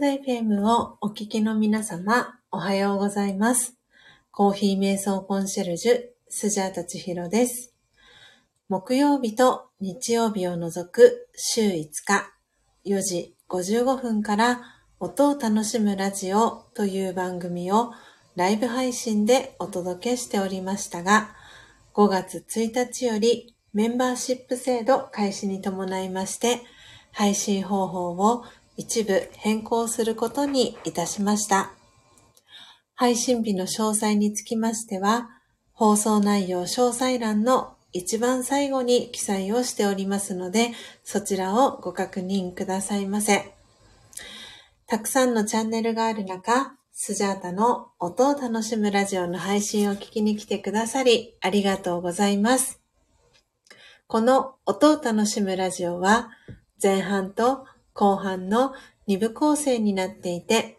ンド FM をお聞きの皆様、おはようございます。コーヒー瞑想コンシェルジュ、スジャータチヒロです。木曜日と日曜日を除く週5日、4時55分から音を楽しむラジオという番組をライブ配信でお届けしておりましたが、5月1日よりメンバーシップ制度開始に伴いまして、配信方法を一部変更することにいたしました。配信日の詳細につきましては、放送内容詳細欄の一番最後に記載をしておりますので、そちらをご確認くださいませ。たくさんのチャンネルがある中、スジャータの音を楽しむラジオの配信を聞きに来てくださり、ありがとうございます。この音を楽しむラジオは、前半と後半の2部構成になっていて、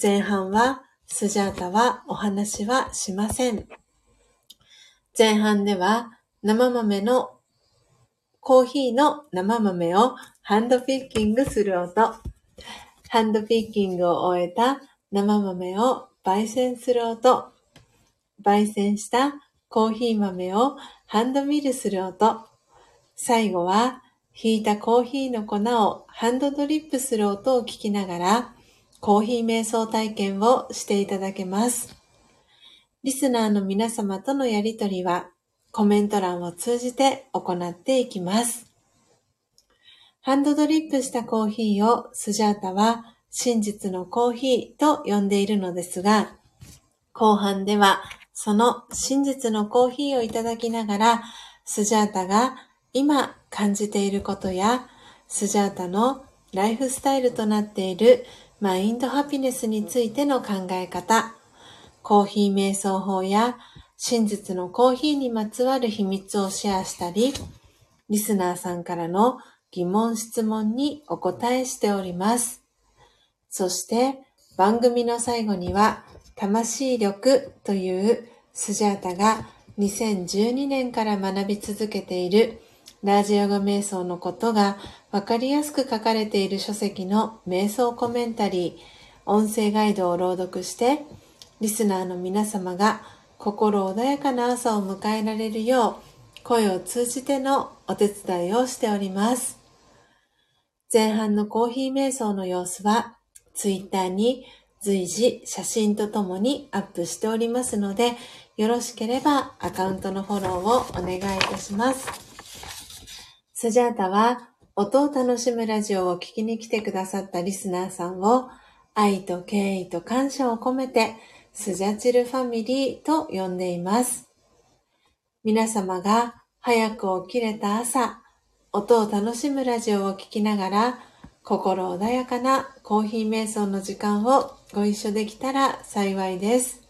前半はスジャータはお話はしません。前半では生豆のコーヒーの生豆をハンドピッキングする音、ハンドピッキングを終えた生豆を焙煎する音、焙煎したコーヒー豆をハンドミルする音、最後はひいたコーヒーの粉をハンドドリップする音を聞きながら、コーヒー瞑想体験をしていただけます。リスナーの皆様とのやりとりは、コメント欄を通じて行っていきます。ハンドドリップしたコーヒーをスジャータは真実のコーヒーと呼んでいるのですが、後半ではその真実のコーヒーをいただきながら、スジャータが今感じていることや、スジャータのライフスタイルとなっているマインドハピネスについての考え方、コーヒー瞑想法や真実のコーヒーにまつわる秘密をシェアしたり、リスナーさんからの疑問質問にお答えしております。そして番組の最後には魂力というスジャータが2012年から学び続けているラージヨガ瞑想のことがわかりやすく書かれている書籍の瞑想コメンタリー、音声ガイドを朗読して、リスナーの皆様が心穏やかな朝を迎えられるよう、声を通じてのお手伝いをしております。前半のコーヒー瞑想の様子は、ツイッターに随時写真とともにアップしておりますので、よろしければアカウントのフォローをお願いいたします。スジャータは音を楽しむラジオを聞きに来てくださったリスナーさんを愛と敬意と感謝を込めてスジャチルファミリーと呼んでいます。皆様が早く起きれた朝、音を楽しむラジオを聴きながら心穏やかなコーヒー瞑想の時間をご一緒できたら幸いです。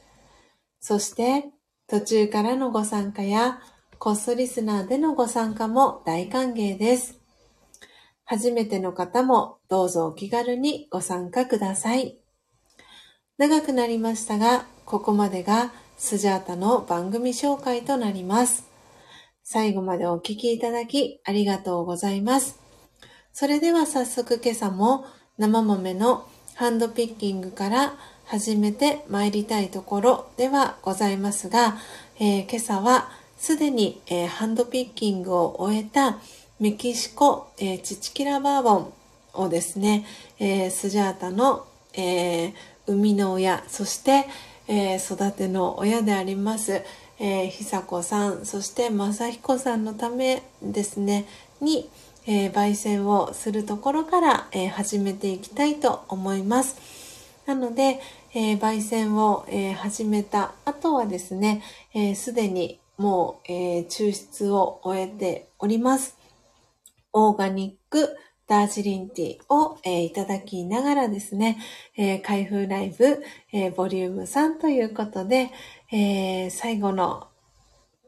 そして途中からのご参加やコッソリスナーでのご参加も大歓迎です。初めての方もどうぞお気軽にご参加ください。長くなりましたが、ここまでがスジャータの番組紹介となります。最後までお聴きいただきありがとうございます。それでは早速今朝も生豆のハンドピッキングから始めて参りたいところではございますが、えー、今朝はすでに、えー、ハンドピッキングを終えたメキシコ、えー、チチキラバーボンをですね、えー、スジャータの、えー、生みの親、そして、えー、育ての親であります、えー、久子さん、そして正彦さんのためですね、に、えー、焙煎をするところから、えー、始めていきたいと思います。なので、えー、焙煎を、えー、始めた後はですね、す、で、にもう、えー、抽出を終えております。オーガニックダージリンティーを、えー、いただきながらですね、えー、開封ライブ、え、ボリューム3ということで、え、最後の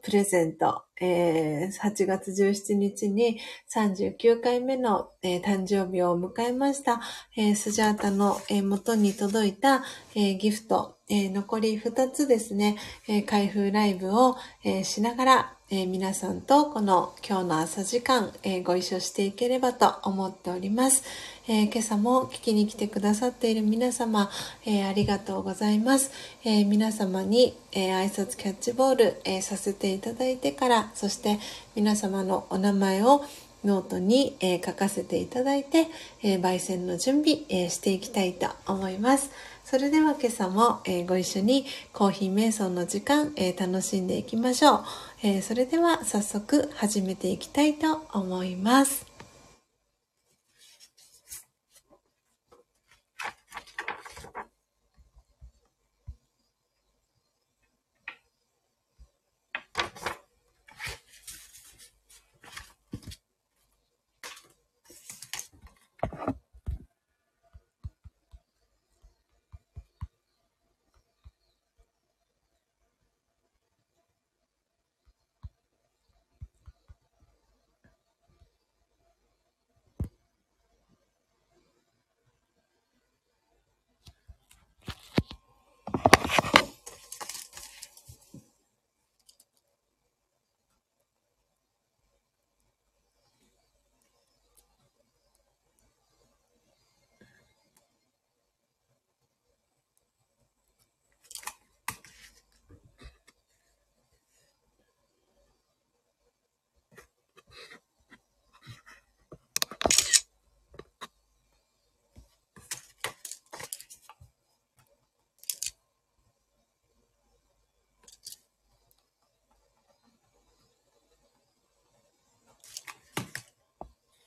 プレゼント、えー、8月17日に39回目の、えー、誕生日を迎えました、えー、スジャータの、えー、元に届いた、え、ギフト、え、残り2つですね、え、開封ライブを、え、しながら、え、皆さんとこの今日の朝時間、え、ご一緒していければと思っております。えー、今朝も聞きに来てくださっている皆様、えありがとうございます。え皆様に、え挨拶キャッチボール、えさせていただいてから、そして皆様のお名前をノートに、え書かせていただいて、え焙煎の準備、えしていきたいと思います。それでは今朝も、えご一緒にコーヒー瞑想の時間、え楽しんでいきましょう。え、それでは早速始めていきたいと思います。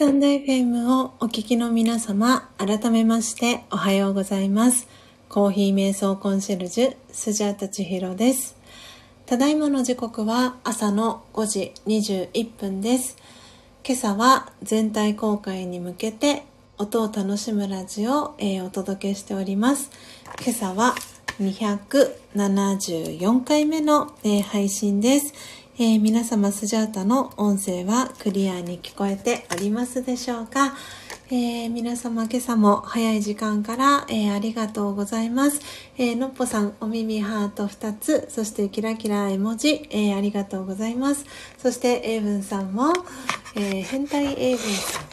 タンド FM をお聞きの皆様、改めましておはようございます。コーヒー瞑想コンシェルジュ、スジャータチヒロです。ただいまの時刻は朝の5時21分です。今朝は全体公開に向けて音を楽しむラジオを、お届けしております。今朝は274回目の、配信です。えー、皆様スジャータの音声はクリアに聞こえておりますでしょうか、えー、皆様今朝も早い時間から、えー、ありがとうございます。えのっぽさん、お耳ハート2つ、そしてキラキラ絵文字、えありがとうございます。そして、エイブンさんも、え変態エイブンさん。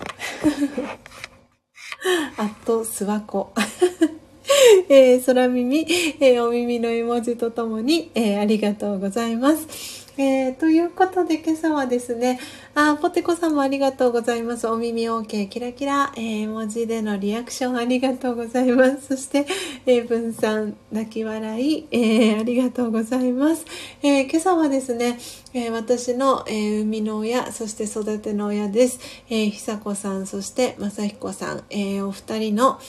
あと、諏訪湖。えー、空耳、えー、お耳の絵文字とともに、えー、ありがとうございます。えー、ということで今朝はですね、あ、ポテコさんもありがとうございます。お耳 OK キラキラ、えー、文字でのリアクションありがとうございます。そして、えー、文さん、泣き笑い、えー、ありがとうございます。え、今朝はですね、え、私の、え、生みの親、そして育ての親です。え、久子さん、そして正彦さん、え、お二人の、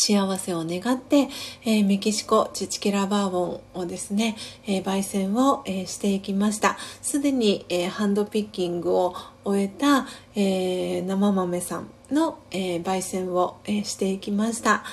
幸せを願って、えー、メキシコチチキラバーボンをですね、えー、焙煎を、えー、していきました。すでに、えハンドピッキングを終えた、え生豆さんの、え焙煎を、えしていきました。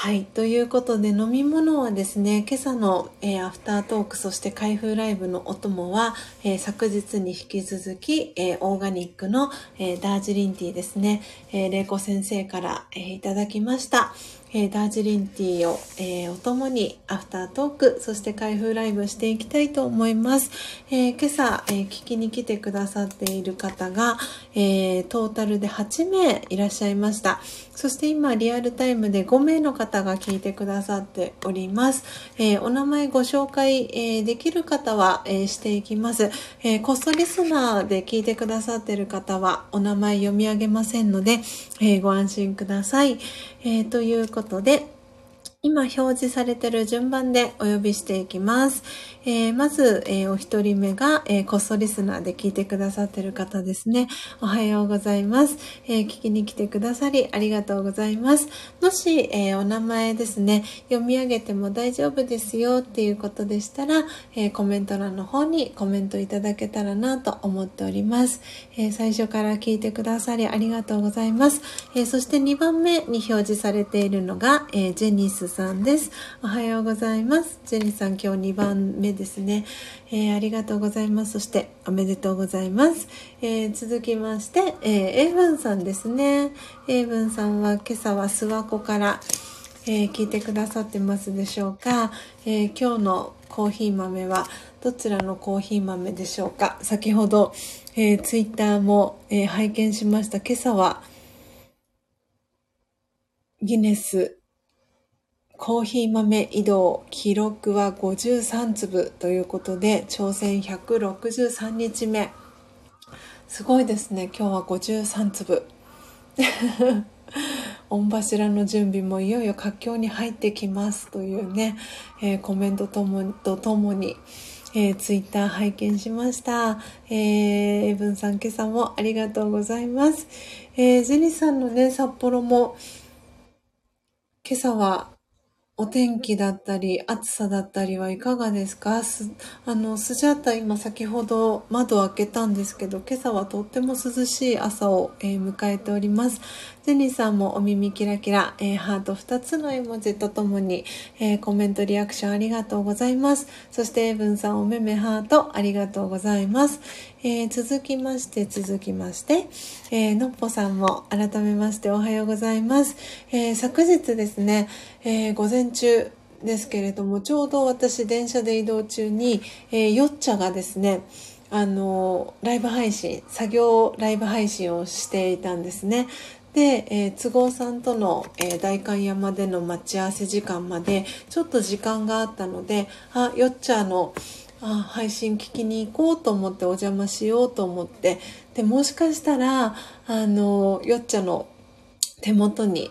はい。ということで、飲み物はですね、今朝の、えー、アフタートーク、そして開封ライブのお供は、えー、昨日に引き続き、えー、オーガニックの、えダージリンティーですね、えー、玲子先生から、えいただきました。えー、ダージリンティーを、えー、お供にアフタートーク、そして開封ライブしていきたいと思います。えー、今朝、え聞きに来てくださっている方が、えトータルで8名いらっしゃいました。そして今、リアルタイムで5名の方が聞いてくださっております。えお名前ご紹介、えできる方は、えしていきます。えコストリスナーで聞いてくださっている方は、お名前読み上げませんので、えご安心ください。えということで、今表示されている順番でお呼びしていきます。えー、まず、えー、お一人目が、えー、コストリスナーで聞いてくださっている方ですね。おはようございます。え聞きに来てくださりありがとうございます。もし、えお名前ですね、読み上げても大丈夫ですよっていうことでしたら、えコメント欄の方にコメントいただけたらなと思っております。え最初から聞いてくださりありがとうございます。えそして2番目に表示されているのが、えジェニスさんです。おはようございます。ジェニーさん今日2番目ですね。えー、ありがとうございます。そしておめでとうございます。えー、続きまして、えー、エイブンさんですね。エイブンさんは今朝は諏訪湖から、え聞いてくださってますでしょうか。え今日のコーヒー豆はどちらのコーヒー豆でしょうか。先ほど、えー、ツイッターも、え拝見しました。今朝はギネスコーヒー豆移動記録は53粒ということで挑戦163日目すごいですね今日は53粒 御柱の準備もいよいよ活況に入ってきますというね、えー、コメントともとともに、えー、ツイッター拝見しました。えー、エブンさん今朝もありがとうございます。えー、ジェニさんのね、札幌も今朝はお天気だったり、暑さだったりはいかがですか？すあの、スジャータ今先ほど窓を開けたんですけど、今朝はとっても涼しい朝を、えー、迎えております。ジェニーさんもお耳キラキラ、えー、ハート2つの絵文字とともに、えー、コメントリアクションありがとうございます。そしてエブンさんおめめハートありがとうございます。えー、続きまして続きまして、えのっぽさんも改めましておはようございます。え昨日ですね、え午前中ですけれども、ちょうど私電車で移動中に、えよっちゃがですね、あの、ライブ配信、作業ライブ配信をしていたんですね。で、えー、都合さんとの、えー、代官山での待ち合わせ時間までちょっと時間があったのであよっちゃのあ配信聞きに行こうと思ってお邪魔しようと思って。でもしかしたらあのよっちゃの手元に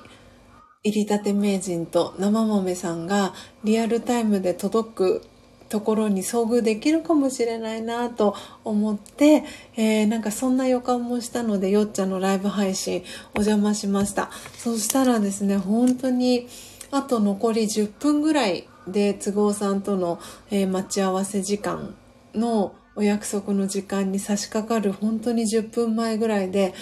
入りたて名人と生豆さんがリアルタイムで届くところに遭遇できるかもしれないなと思って、えー、なんかそんな予感もしたのでよっちゃんのライブ配信お邪魔しました。そしたらですね本当にあと残り10分ぐらいで都合さんとの、えー、待ち合わせ時間のお約束の時間に差し掛かる本当に10分前ぐらいで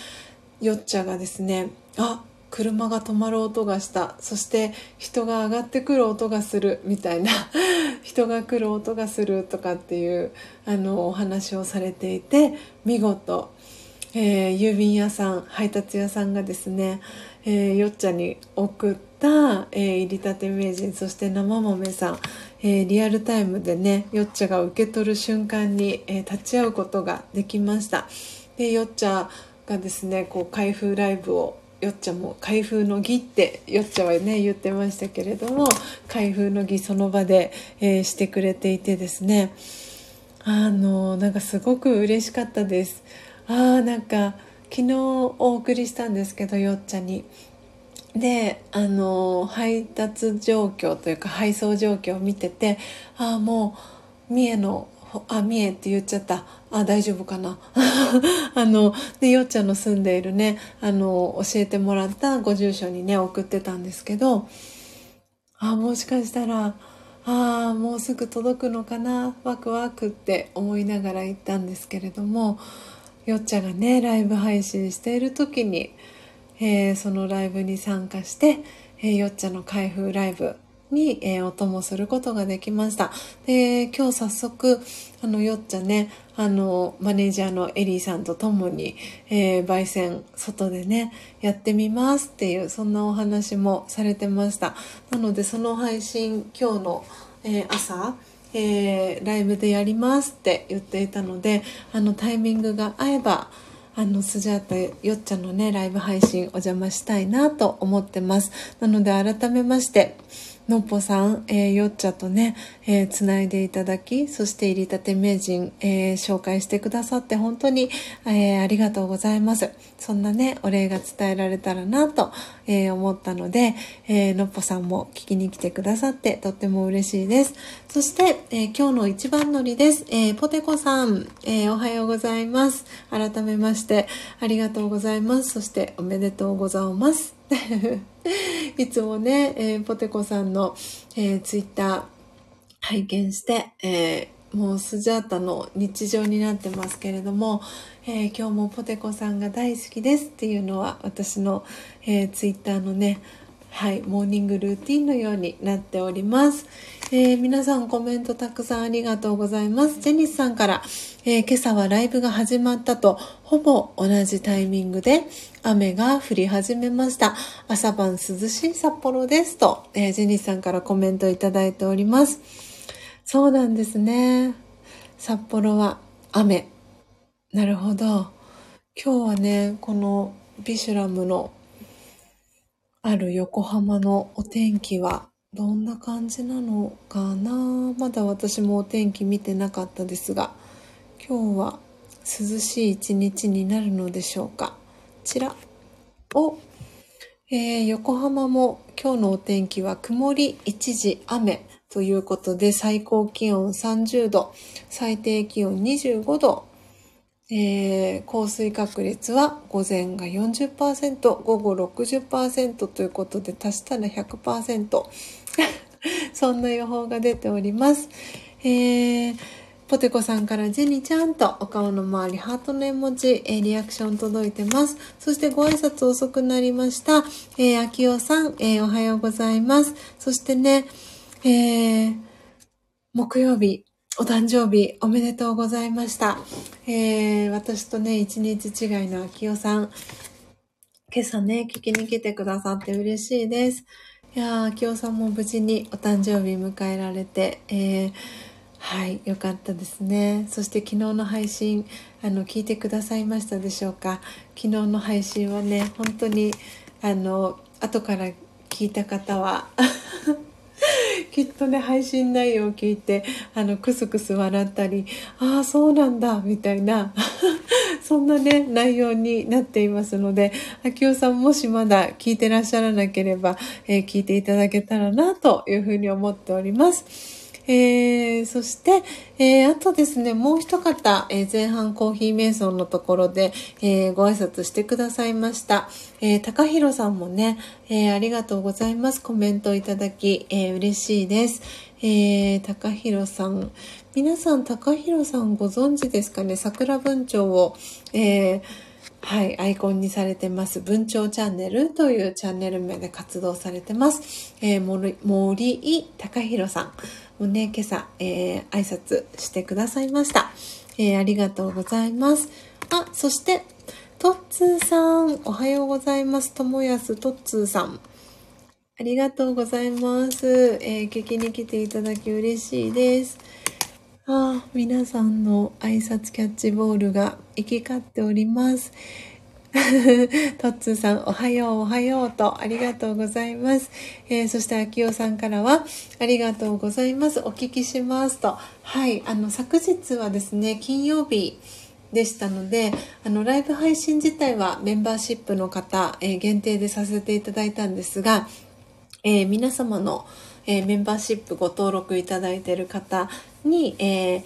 よっちゃがですねあ車が止まる音がした。そして人が上がってくる音がするみたいな。人が来る音がするとかっていうあのお話をされていて見事、えー、郵便屋さん配達屋さんがですね、えー、よっちゃんに送ってた、えー、入りたて名人そして生豆さん、えー、リアルタイムでねよっちゃが受け取る瞬間に、えー、立ち会うことができました。でよっちゃがですねこう開封ライブをよっちゃも開封の儀ってよっちゃはね言ってましたけれども開封の儀その場で、えー、してくれていてですね。あのなんかすごく嬉しかったです。あーなんか昨日お送りしたんですけどよっちゃに。であの配達状況というか配送状況を見ててああもう三重のあ、三重って言っちゃった。あ、大丈夫かな。あの、で、よっちゃんの住んでいるね、あの、教えてもらったご住所にね、送ってたんですけど、あ、もしかしたら、ああ、もうすぐ届くのかな、ワクワクって思いながら行ったんですけれども、よっちゃんがね、ライブ配信している時に、えー、そのライブに参加して、えー、よっちゃの開封ライブに、えー、お供することができました。で、今日早速、あの、よっちゃね、あの、マネージャーのエリーさんと共に、えー、焙煎、外でね、やってみますっていう、そんなお話もされてました。なので、その配信、今日の、えー、朝、えー、ライブでやりますって言っていたので、あの、タイミングが合えば、あの、スジャータよっちゃんのね、ライブ配信お邪魔したいなと思ってます。なので改めまして、のっぽさん、えー、よっちゃとね、えー、つないでいただき、そして入りたて名人、えー、紹介してくださって本当に、えー、ありがとうございます。そんなね、お礼が伝えられたらなと、えー、思ったので、えー、のっぽさんも聞きに来てくださってとっても嬉しいです。そして、えー、今日の一番乗りです。えー、ポテコさん、えー、おはようございます。改めまして、ありがとうございます。そしておめでとうございます。いつもね、えー、ポテコさんの、えー、ツイッター拝見して、えー、もうスジャータの日常になってますけれども、え今日もポテコさんが大好きですっていうのは私の、えツイッターのね、はい、モーニングルーティンのようになっております。えー、皆さんコメントたくさんありがとうございます。ジェニスさんから、えー、今朝はライブが始まったと、ほぼ同じタイミングで雨が降り始めました。朝晩涼しい札幌ですと、えー、ジェニスさんからコメントいただいております。そうなんですね。札幌は雨。なるほど。今日はね、このビシュラムのある横浜のお天気はどんな感じなのかな？まだ私もお天気見てなかったですが今日は涼しい一日になるのでしょうか？こちらを、えー、横浜も今日のお天気は曇り一時雨ということで最高気温30度最低気温25度。えー、降水確率は午前が40%、午後60%ということで足したら100%。そんな予報が出ております。えー、ポテコさんからジェニちゃんとお顔の周りハートの絵文字、えー、リアクション届いてます。そしてご挨拶遅くなりました。えー、秋代さん、えー、おはようございます。そしてね、えー、木曜日、お誕生日おめでとうございました。えー、私とね、一日違いの秋代さん、今朝ね、聞きに来てくださって嬉しいです。いやー、秋代さんも無事にお誕生日迎えられて、えー、はい、よかったですね。そして昨日の配信、あの、聞いてくださいましたでしょうか昨日の配信はね、本当に、あの、後から聞いた方は きっとね配信内容を聞いてあのクスクス笑ったりああそうなんだみたいな そんなね内容になっていますので秋夫さんもしまだ聞いてらっしゃらなければ、えー、聞いていただけたらなというふうに思っております。えー、そして、えー、あとですね、もう一方、えー、前半コーヒー瞑想のところで、えー、ご挨拶してくださいました。えー、高弘さんもね、えー、ありがとうございます。コメントいただき、えー、嬉しいです。えー、高弘さん、皆さん、高弘さんご存知ですかね？桜文鳥を、えー、はい、アイコンにされてます、文鳥チャンネルというチャンネル名で活動されてます。えー、森、森井隆弘さんもね、今朝、えー、挨拶してくださいました。えー、ありがとうございます。あ、そして、トッツーさん、おはようございます。ともやすトッツーさん。ありがとうございます。えー、聞きに来ていただき嬉しいです。ああ、皆さんの挨拶キャッチボールが行き交っております。トッツーさん、おはよう、おはようと、ありがとうございます。えー、そして、秋代さんからは、ありがとうございます。お聞きしますと。はい、あの、昨日はですね、金曜日、でしたのであのライブ配信自体はメンバーシップの方、えー、限定でさせていただいたんですが、えー、皆様の、えー、メンバーシップご登録いただいている方に、えー、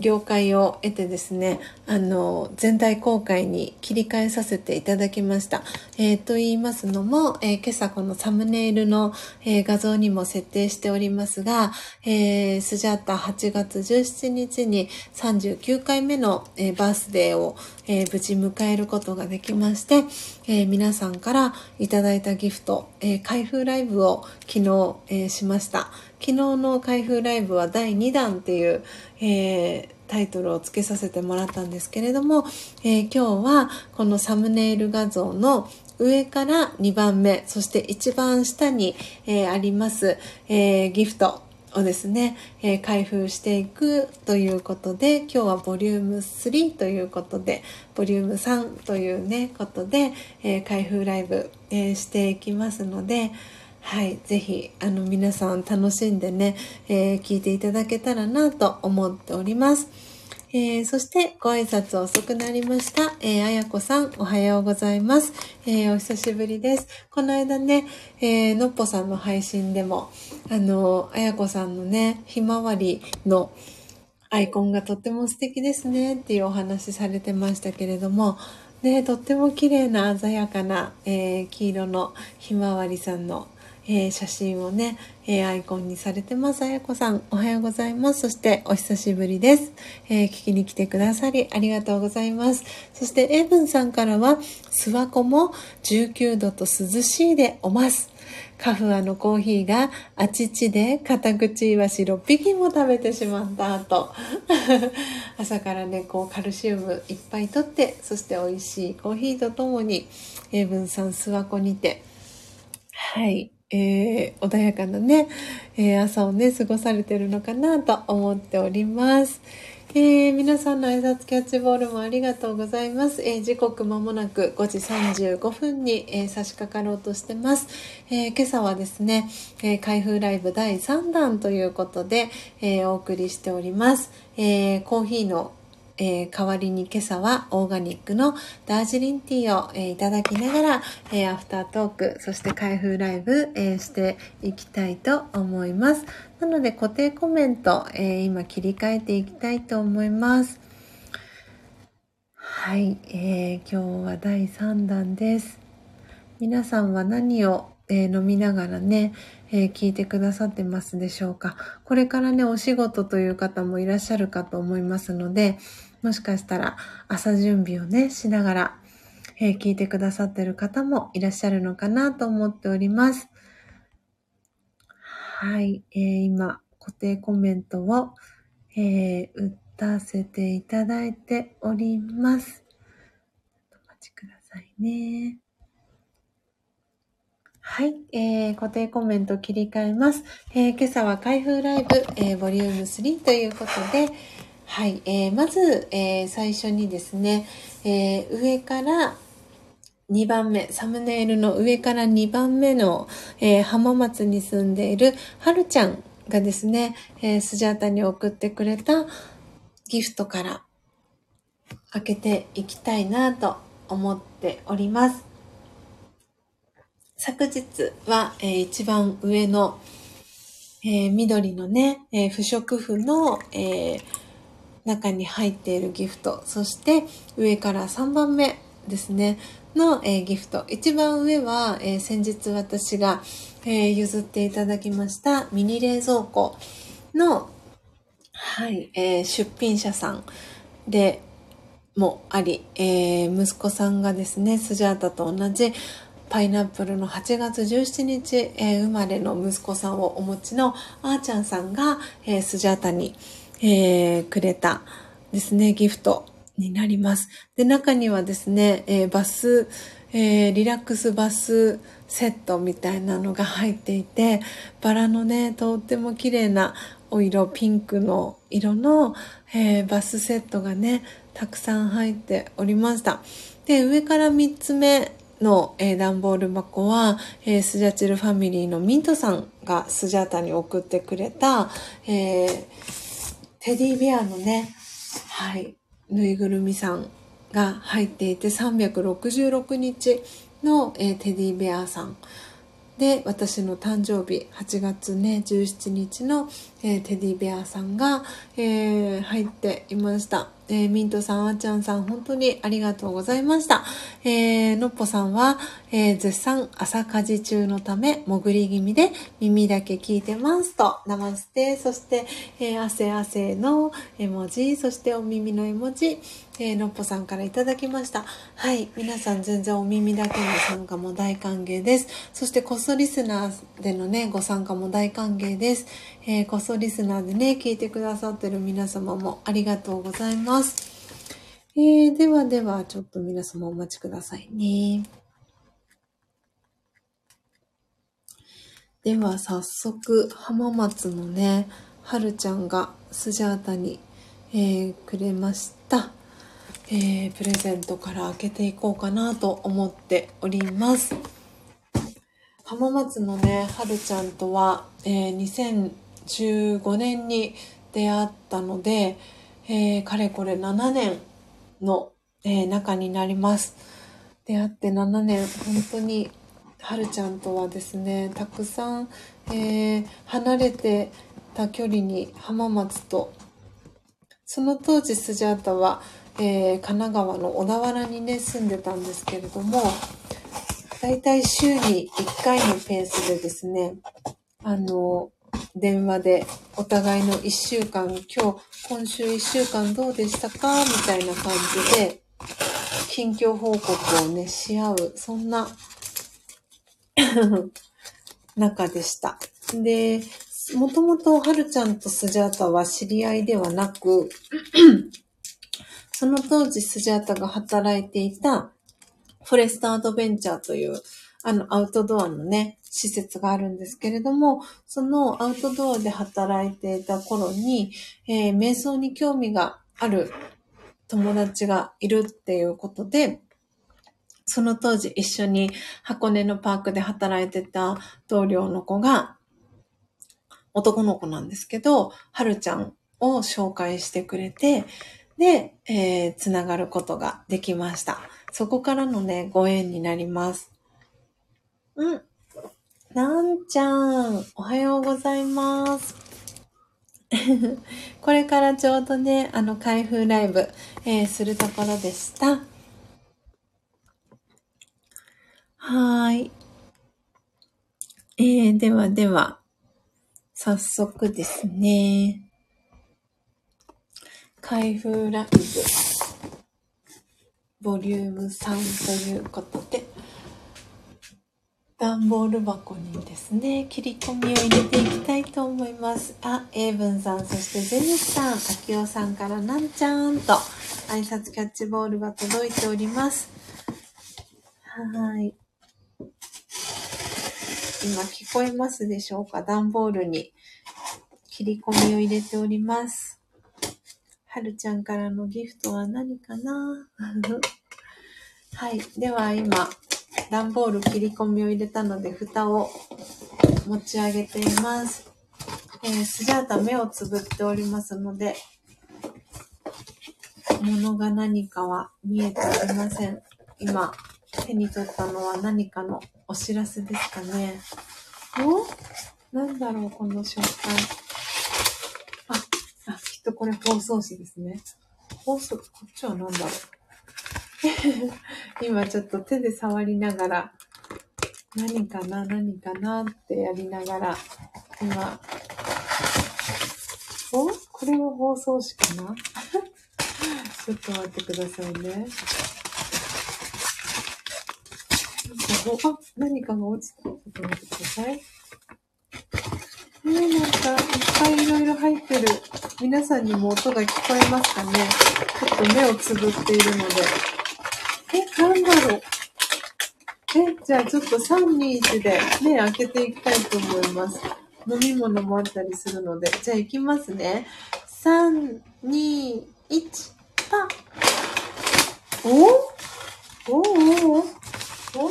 了解を得てですね、あの、全体公開に切り替えさせていただきました。えー、と言いますのも、えー、今朝このサムネイルの、えー、画像にも設定しておりますが、えー、スジャータ8月17日に39回目の、え、バースデーを、え、無事迎えることができまして、え、皆さんからいただいたギフト、え、開封ライブを昨日、え、しました。昨日の開封ライブは第2弾っていう、えー、タイトルをつけさせてもらったんですけれども、えー、今日はこのサムネイル画像の上から2番目、そして一番下に、えー、あります、えー、ギフトをですね、えー、開封していくということで、今日はボリューム3ということで、ボリューム3というね、ことで、え、開封ライブ、え、していきますので、はい、ぜひあの皆さん楽しんでね、えー、聞いていただけたらなと思っております。えー、そしてご挨拶遅くなりました。えー、あやこさん、おはようございます。えー、お久しぶりです。この間ね、えー、のっぽさんの配信でも、あの、あやこさんのね、ひまわりのアイコンがとっても素敵ですねっていうお話されてましたけれども、ね、とっても綺麗な鮮やかな、えー、黄色のひまわりさんのえー、写真をね、えー、アイコンにされてます。あやこさん、おはようございます。そして、お久しぶりです。えー、聞きに来てくださり、ありがとうございます。そして、エブンさんからは、諏訪湖も19度と涼しいでおます。カフアのコーヒーがあちちでカタクチイワシ6匹も食べてしまった後 朝からねこうカルシウムいっぱいとってそして美味しいコーヒーとともに英文さん諏訪湖にてはいえー、穏やかなね、えー、朝をね、過ごされてるのかなと思っております。えー、皆さんの挨拶キャッチボールもありがとうございます。えー、時刻まもなく5時35分に、えー、差し掛かろうとしてます。え今朝はですね、え開封ライブ第3弾ということで、えお送りしております。えコーヒーのえー、代わりに今朝はオーガニックのダージリンティーを、えー、いただきながら、えー、アフタートーク、そして開封ライブ、えしていきたいと思います。なので固定コメント、え今切り替えていきたいと思います。はい、え今日は第3弾です。皆さんは何をえ、飲みながらね、えー、聞いてくださってますでしょうか。これからね、お仕事という方もいらっしゃるかと思いますので、もしかしたら朝準備をね、しながら、えー、聞いてくださってる方もいらっしゃるのかなと思っております。はい、えー、今、固定コメントを、えー、打たせていただいております。お待ちくださいね。はい、えー、固定コメント切り替えます。えー、今朝は開封ライブ、えー、ボリューム3ということで、はい、えー、まず、えー、最初にですね、えー、上から2番目、サムネイルの上から2番目の、えー、浜松に住んでいるはるちゃんがですね、えー、スジャータに送ってくれたギフトから開けていきたいなと思っております。昨日は、えー、一番上のえー、緑のね、え、不織布の、えー、中に入っているギフト、そして上から3番目ですね、の、えー、ギフト。一番上は、えー、先日私が、えー、譲っていただきましたミニ冷蔵庫の、はい、え出品者さんでもあり、え息子さんがですね、スジャータと同じパイナップルの8月17日、え、生まれの息子さんをお持ちのあーちゃんさんが、え、スジャータに、えー、くれたですね、ギフトになります。で、中にはですね、えバス、えリラックスバスセットみたいなのが入っていて、バラのね、とっても綺麗なお色、ピンクの色の、えバスセットがね、たくさん入っておりました。で、上から3つ目の、えー、段ボール箱は、えー、スジャチルファミリーのミントさんがスジャータに送ってくれた、えー、テディベアのね、はい、ぬいぐるみさんが入っていて366日の、えー、テディベアさん。で私の誕生日8月ね17日の、えー、テディベアさんが、えー、入っていました。えー、ミントさん、あちゃんさん、本当にありがとうございました。えー、のっぽさんは、えー、絶賛朝家事中のため、潜り気味で耳だけ聞いてますと、ナマステ、そして、えー、汗汗の絵文字、そしてお耳の絵文字、えー、のっぽさんからいただきました。はい、皆さん全然お耳だけの参加も大歓迎です。そして、こっそリスナーでのね、ご参加も大歓迎です。えー、こそリスナーでね、聞いてくださってる皆様もありがとうございます。えー、ではでは、ちょっと皆様お待ちくださいね。では、早速、浜松のね、はるちゃんがスジャータに、えー、くれました。えー、プレゼントから開けていこうかなと思っております。浜松のね、はるちゃんとは、えー、2015年に出会ったので、えー、かれこれ7年の、えー、中になります。出会って7年、本当に、はるちゃんとはですね、たくさん、えー、離れてた距離に浜松と、その当時スジャータは、えー、神奈川の小田原にね、住んでたんですけれども、だいたい週に1回のペースでですね、あの、電話でお互いの1週間、今日、今週1週間どうでしたか？みたいな感じで、近況報告をね、し合う、そんな 中でした。で、もともとはるちゃんとスジャータは知り合いではなく、その当時スジャータが働いていたフォレストアドベンチャーというあのアウトドアのね、施設があるんですけれども、そのアウトドアで働いていた頃に、えー、瞑想に興味がある友達がいるっていうことで、その当時一緒に箱根のパークで働いてた同僚の子が、男の子なんですけど、はるちゃんを紹介してくれて、で、えー、つながることができました。そこからのね、ご縁になります。うん。なんちゃん、おはようございます。これからちょうどね、あの、開封ライブ、えー、するところでした。はーい。えー、ではでは、早速ですね。開封ライブ、ボリューム3ということで、段ボール箱にですね、切り込みを入れていきたいと思います。あ、エイブンさん、そしてゼニスさん、アキオさんからなんちゃーんと挨拶キャッチボールが届いております。はい。今聞こえますでしょうか？段ボールに切り込みを入れております。はるちゃんからのギフトは何かな？はい。では今、段ボール切り込みを入れたので、蓋を持ち上げています。えー、スジャータ目をつぶっておりますので、物が何かは見えておりません。今、手に取ったのは何かのお知らせですかね。お？なんだろう、この食感。あ、あ、きっとこれ包装紙ですね。包装、こっちは何だろう。今ちょっと手で触りながら、何かな、何かなってやりながら、今、お？これは包装紙かな？ちょっと待ってくださいね。あ、何かが落ちた。ちょっと待ってください。え、なんか、いっぱいいろいろ入ってる。皆さんにも音が聞こえますかね？ちょっと目をつぶっているので。え、なんだろうえ、じゃあちょっと3、2、1で目開けていきたいと思います。飲み物もあったりするので。じゃあ行きますね。3、2、1、パおおおお？お？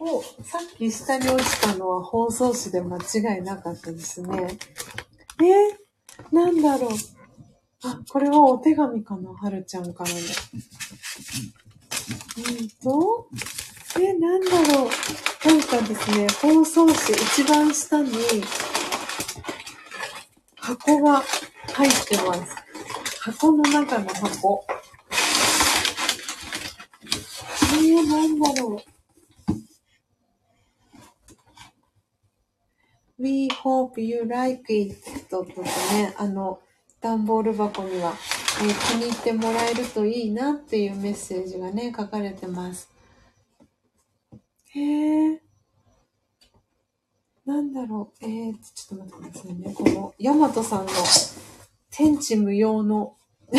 お さっき下に落ちたのは包装紙で間違いなかったですね。え、なんだろう。あ、これはお手紙かなはるちゃんからの。うんと、え、なんだろう。なんかですね、包装紙一番下に箱が入ってます。箱の中の箱。えー、なんだろう。We hope you like it ととね、あの、段ボール箱には、えー、気に入ってもらえるといいなっていうメッセージがね、書かれてます。へえ。なんだろう。えー、ちょっと待ってくださいね。この、ヤマトさんの天地無用の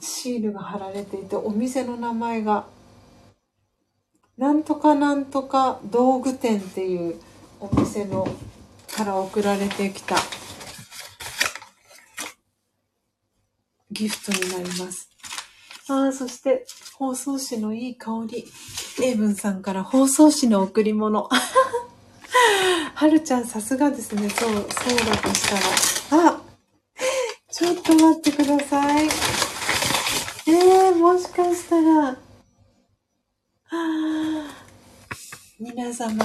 シールが貼られていて、お店の名前がなんとかなんとか道具店っていうお店のから送られてきたギフトになります。ああ、そして包装紙のいい香り。英文さんから包装紙の贈り物。はるちゃんさすがですね。そう、そうだとしたら。あちょっと待ってください。えー、もしかしたら、皆様、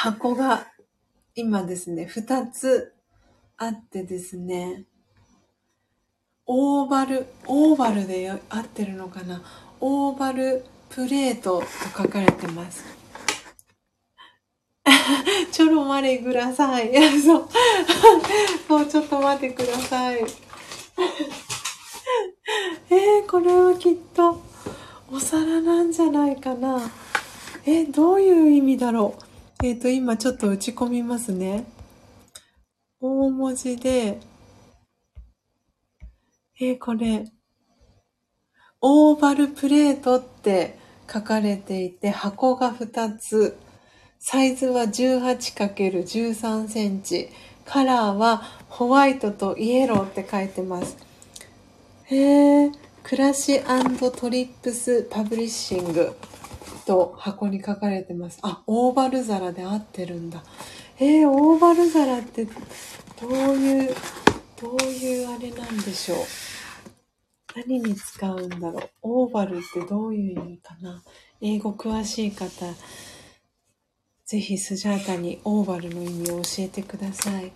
箱が今ですね、二つあってですね、オーバル、オーバルで合ってるのかな？オーバルプレートと書かれてます。ちょろまれくださいや。そう。そう、ちょっと待ってください。えー、これはきっと、お皿なんじゃないかな。え、どういう意味だろう？えっ、ー、と、今ちょっと打ち込みますね。大文字で、えー、これ、オーバルプレートって書かれていて、箱が2つ。サイズは 18×13 センチ。カラーはホワイトとイエローって書いてます。へえ。クラシトリップスパブリッシングと箱に書かれてます。あ、オーバル皿で合ってるんだ。えー、オーバル皿ってどういう、どういうあれなんでしょう。何に使うんだろう。オーバルってどういう意味かな。英語詳しい方、ぜひスジャータにオーバルの意味を教えてください。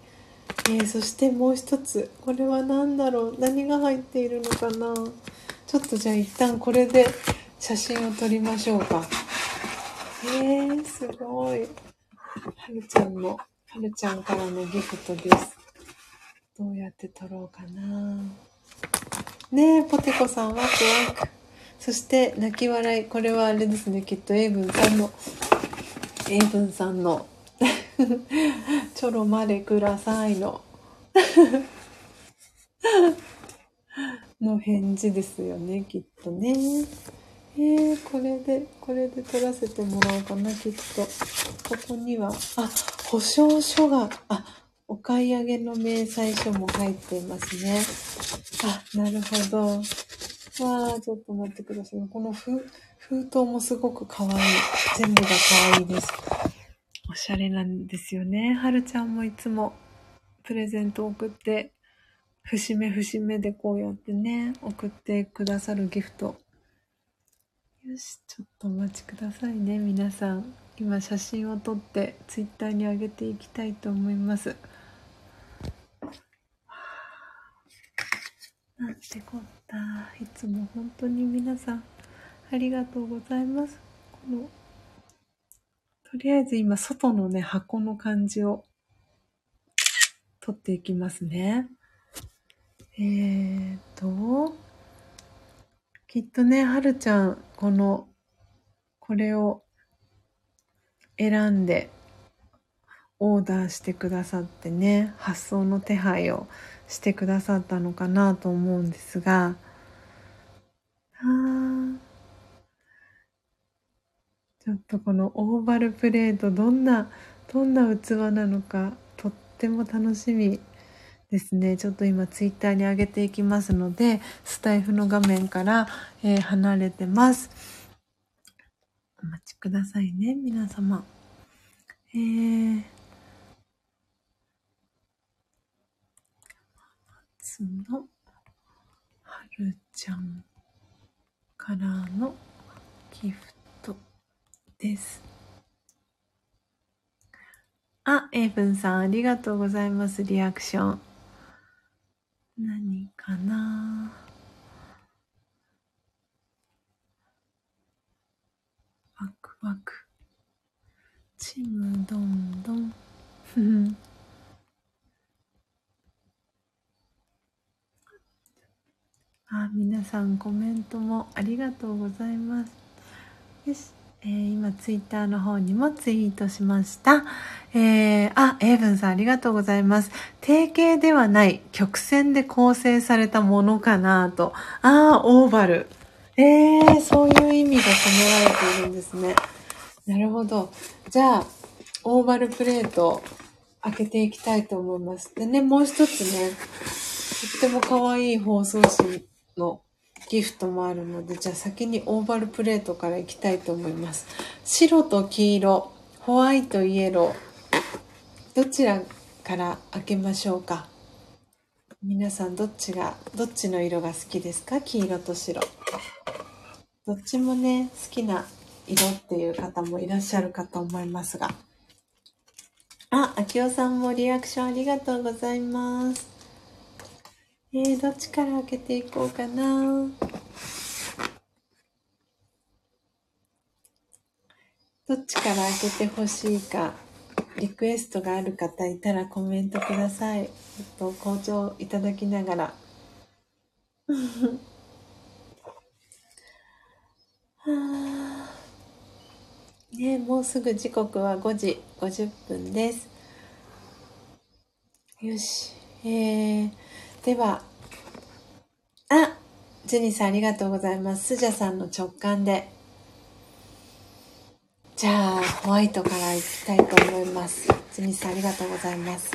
えー、そしてもう一つ。これは何だろう何が入っているのかなちょっとじゃあ一旦これで写真を撮りましょうか。えー、すごい。はるちゃんの、はるちゃんからのギフトです。どうやって撮ろうかな。ねえ、ポテコさんワクワク。そして泣き笑い。これはあれですね。きっとエイブンさんの、エイブンさんのちょろまれくださいの の返事ですよね、きっとね。えー、これで、これで取らせてもらおうかな、きっと。ここには、あ、保証書が、あ、お買い上げの明細書も入っていますね。あ、なるほど。わあ、ちょっと待ってください。この封封筒もすごく可愛い。全部が可愛いです。おしゃれなんですよね。はるちゃんもいつもプレゼント送って節目節目でこうやってね、送ってくださるギフト。よし、ちょっとお待ちくださいね、皆さん。今写真を撮ってツイッターに上げていきたいと思います。なんてこった。いつも本当に皆さんありがとうございます。この、とりあえず今外のね、箱の感じを撮っていきますね。えーと、きっとね、はるちゃん、この、これを選んでオーダーしてくださってね、発送の手配をしてくださったのかなと思うんですが、あちょっとこのオーバルプレートどんな、どんな器なのかとっても楽しみ。ですね。ちょっと今ツイッターに上げていきますので、スタイフの画面から、えー、離れてます。お待ちくださいね、皆様。えー、松のはるちゃんからのギフトです。あ、エイブンさんありがとうございます。リアクション。何かな？ワクワク。ちむどんどん。あ、皆さんコメントもありがとうございます。よし。えー、今ツイッターの方にもツイートしました。えー、あ、エイブンさんありがとうございます。定型ではない曲線で構成されたものかなと。ああ、オーバル。えー、そういう意味が込められているんですね。なるほど。じゃあ、オーバルプレート開けていきたいと思います。でね、もう一つね、とっても可愛い包装紙のギフトもあるので、じゃあ先にオーバルプレートからいきたいと思います。白と黄色、ホワイト、イエロー、どちらから開けましょうか？皆さんどっちがどっちの色が好きですか？黄色と白。どっちもね好きな色っていう方もいらっしゃるかと思いますが。あ、あきおさんもリアクションありがとうございます。えー、どっちから開けていこうかなどっちから開けてほしいかリクエストがある方いたらコメントください。ちょっと校長いただきながら。は あ、ねもうすぐ時刻は5時50分です。よし。えー、では、あジェニさんありがとうございます。スジャさんの直感でじゃあ、ホワイトからいきたいと思います。つみさん、ありがとうございます。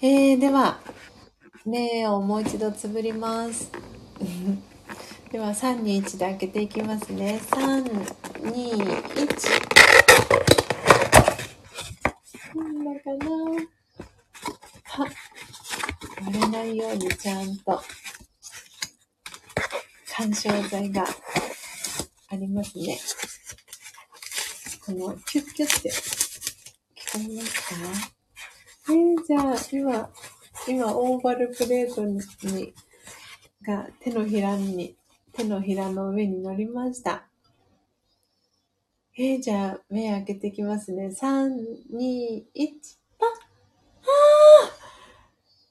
えー、では、目をもう一度つぶります。では、3、2、1で開けていきますね。3、2、1。なんだかな、ないようにちゃんと、干渉剤がありますね。この、キュッキュッって、聞こえますか？えー、じゃあ、今、今、オーバルプレートに、が手のひらに、手のひらの上に乗りました。えー、じゃあ、目開けてきますね。3、2、1、パッあー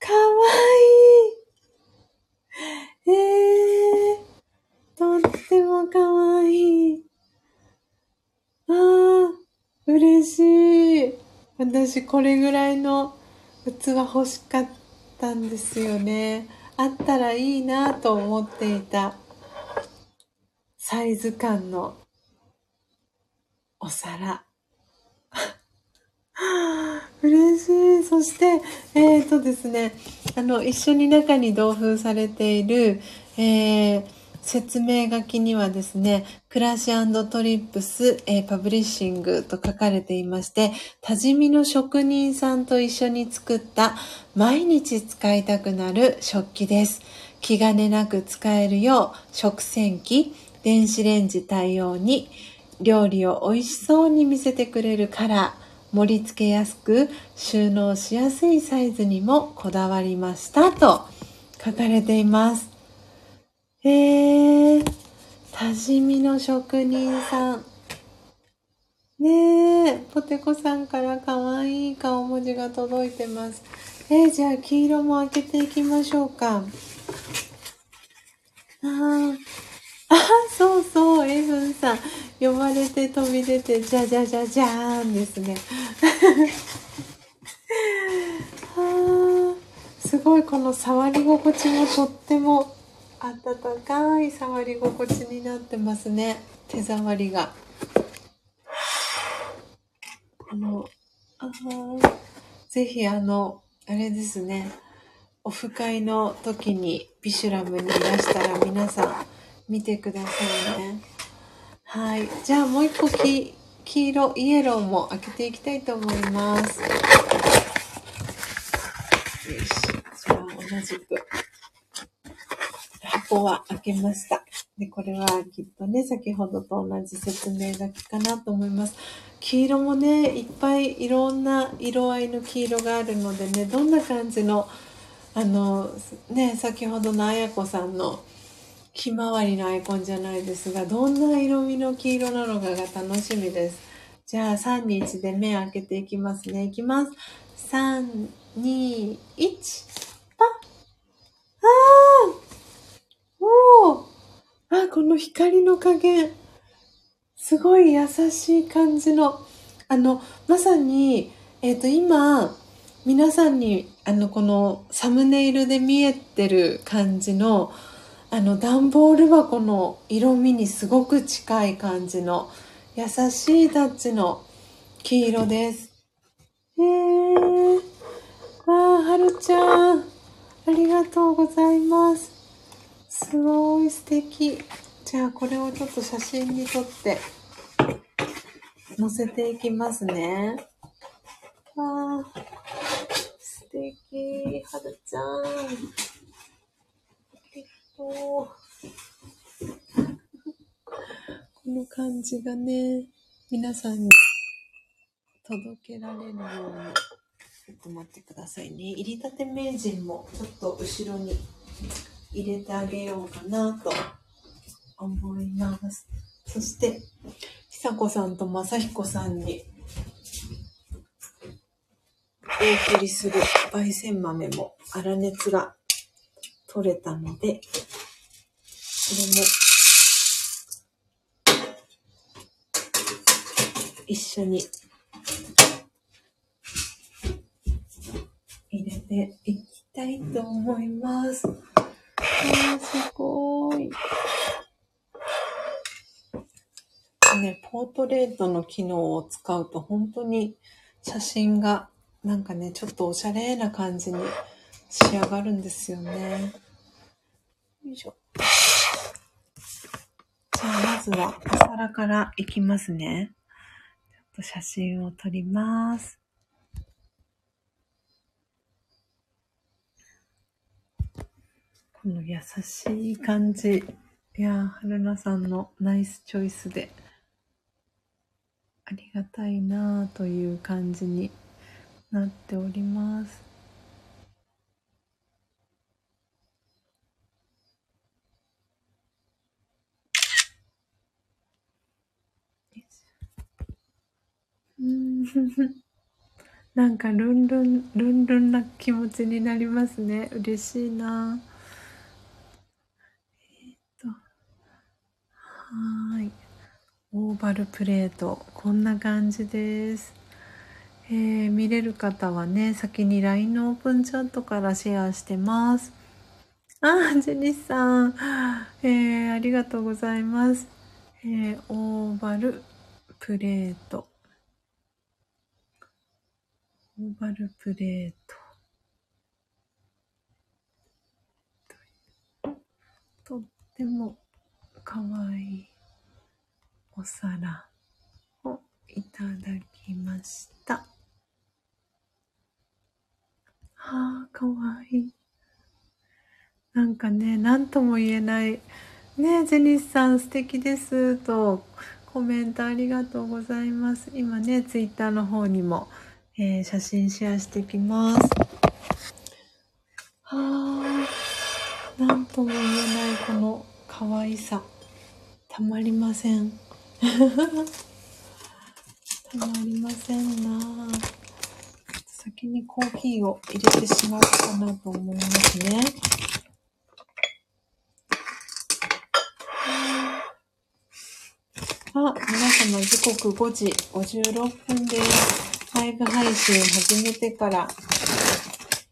かわいいえー、とってもかわいい。ああ、嬉しい。私これぐらいの器欲しかったんですよね。あったらいいなと思っていたサイズ感のお皿。嬉しい。そして、えっ、ー、とですね、あの、一緒に中に同封されている、えー、説明書きにはですね、暮らしトリップス、えー、パブリッシングと書かれていまして、多治見の職人さんと一緒に作った毎日使いたくなる食器です。気兼ねなく使えるよう食洗機、電子レンジ対応に料理を美味しそうに見せてくれるカラー、盛り付けやすく収納しやすいサイズにもこだわりましたと書かれています。へえ、多治見の職人さん。ねえ、ポテコさんから可愛い顔文字が届いてます。えー、じゃあ黄色も開けていきましょうか。ああ、そうそう、エブンさん。呼ばれて飛び出て、じゃじゃじゃじゃーんですね。は あ、すごいこの触り心地もとっても温かい触り心地になってますね。手触りが。あの、あぜひあの、あれですね。オフ会の時にビシュラムにいらしたら皆さん見てくださいね。はい。じゃあもう一個黄黄色、イエローも開けていきたいと思います。よし。じゃあ同じく。箱は開けました。で、これはきっとね、先ほどと同じ説明書きかなと思います。黄色もね、いっぱいいろんな色合いの黄色があるのでね、どんな感じの、あの、ね、先ほどのあやこさんのひまわりのアイコンじゃないですが、どんな色味の黄色なのかが楽しみです。じゃあ、3、2、1で目開けていきますね。いきます。3、2、1、パッあーおーあ、この光の加減。すごい優しい感じの、あの、まさに、えっ、ー、と、今、皆さんに、あの、このサムネイルで見えてる感じの、あの、段ボール箱の色味にすごく近い感じの、優しいタッチの黄色です。えー、わあ、はるちゃん、ありがとうございます。すごい素敵。じゃあこれをちょっと写真に撮って載せていきますね。わあ、素敵、はるちゃん。えっと、この感じがね、皆さんに届けられるように。ちょっと待ってくださいね。入りたて名人もちょっと後ろに入れてあげようかなと思います。そして、久子さんと正彦さんにお送りする焙煎豆も粗熱が取れたので、これも一緒に入れていきたいと思います。すごい。ね、ポートレートの機能を使うと本当に写真がなんかね、ちょっとおしゃれな感じに仕上がるんですよね。よいしょ。じゃあまずはお皿からいきますね。ちょっと写真を撮ります。この優しい感じ。いやー、春菜さんのナイスチョイスで、ありがたいなという感じになっております。う んなんかルンルン、ルンルンな気持ちになりますね。嬉しいな。えっ、と、はい。オーバルプレート、こんな感じです。えー、見れる方はね、先に LINE のオープンチャットからシェアしてます。あ、ジェニスさん、えー、ありがとうございます。えー、オーバルプレート。オーバルプレート。とってもかわいいお皿をいただきました。はあ、かわいい。なんかね、なんとも言えない、ねゼニスさん素敵ですとコメントありがとうございます。今ね、ツイッターの方にも、えー、写真シェアしてきます。はあ、なんとも言えないこの可愛さ。たまりません。たまりませんな先にコーヒーを入れてしまうかなと思いますね。あ、皆様時刻5時56分です。ライブ配信始めてから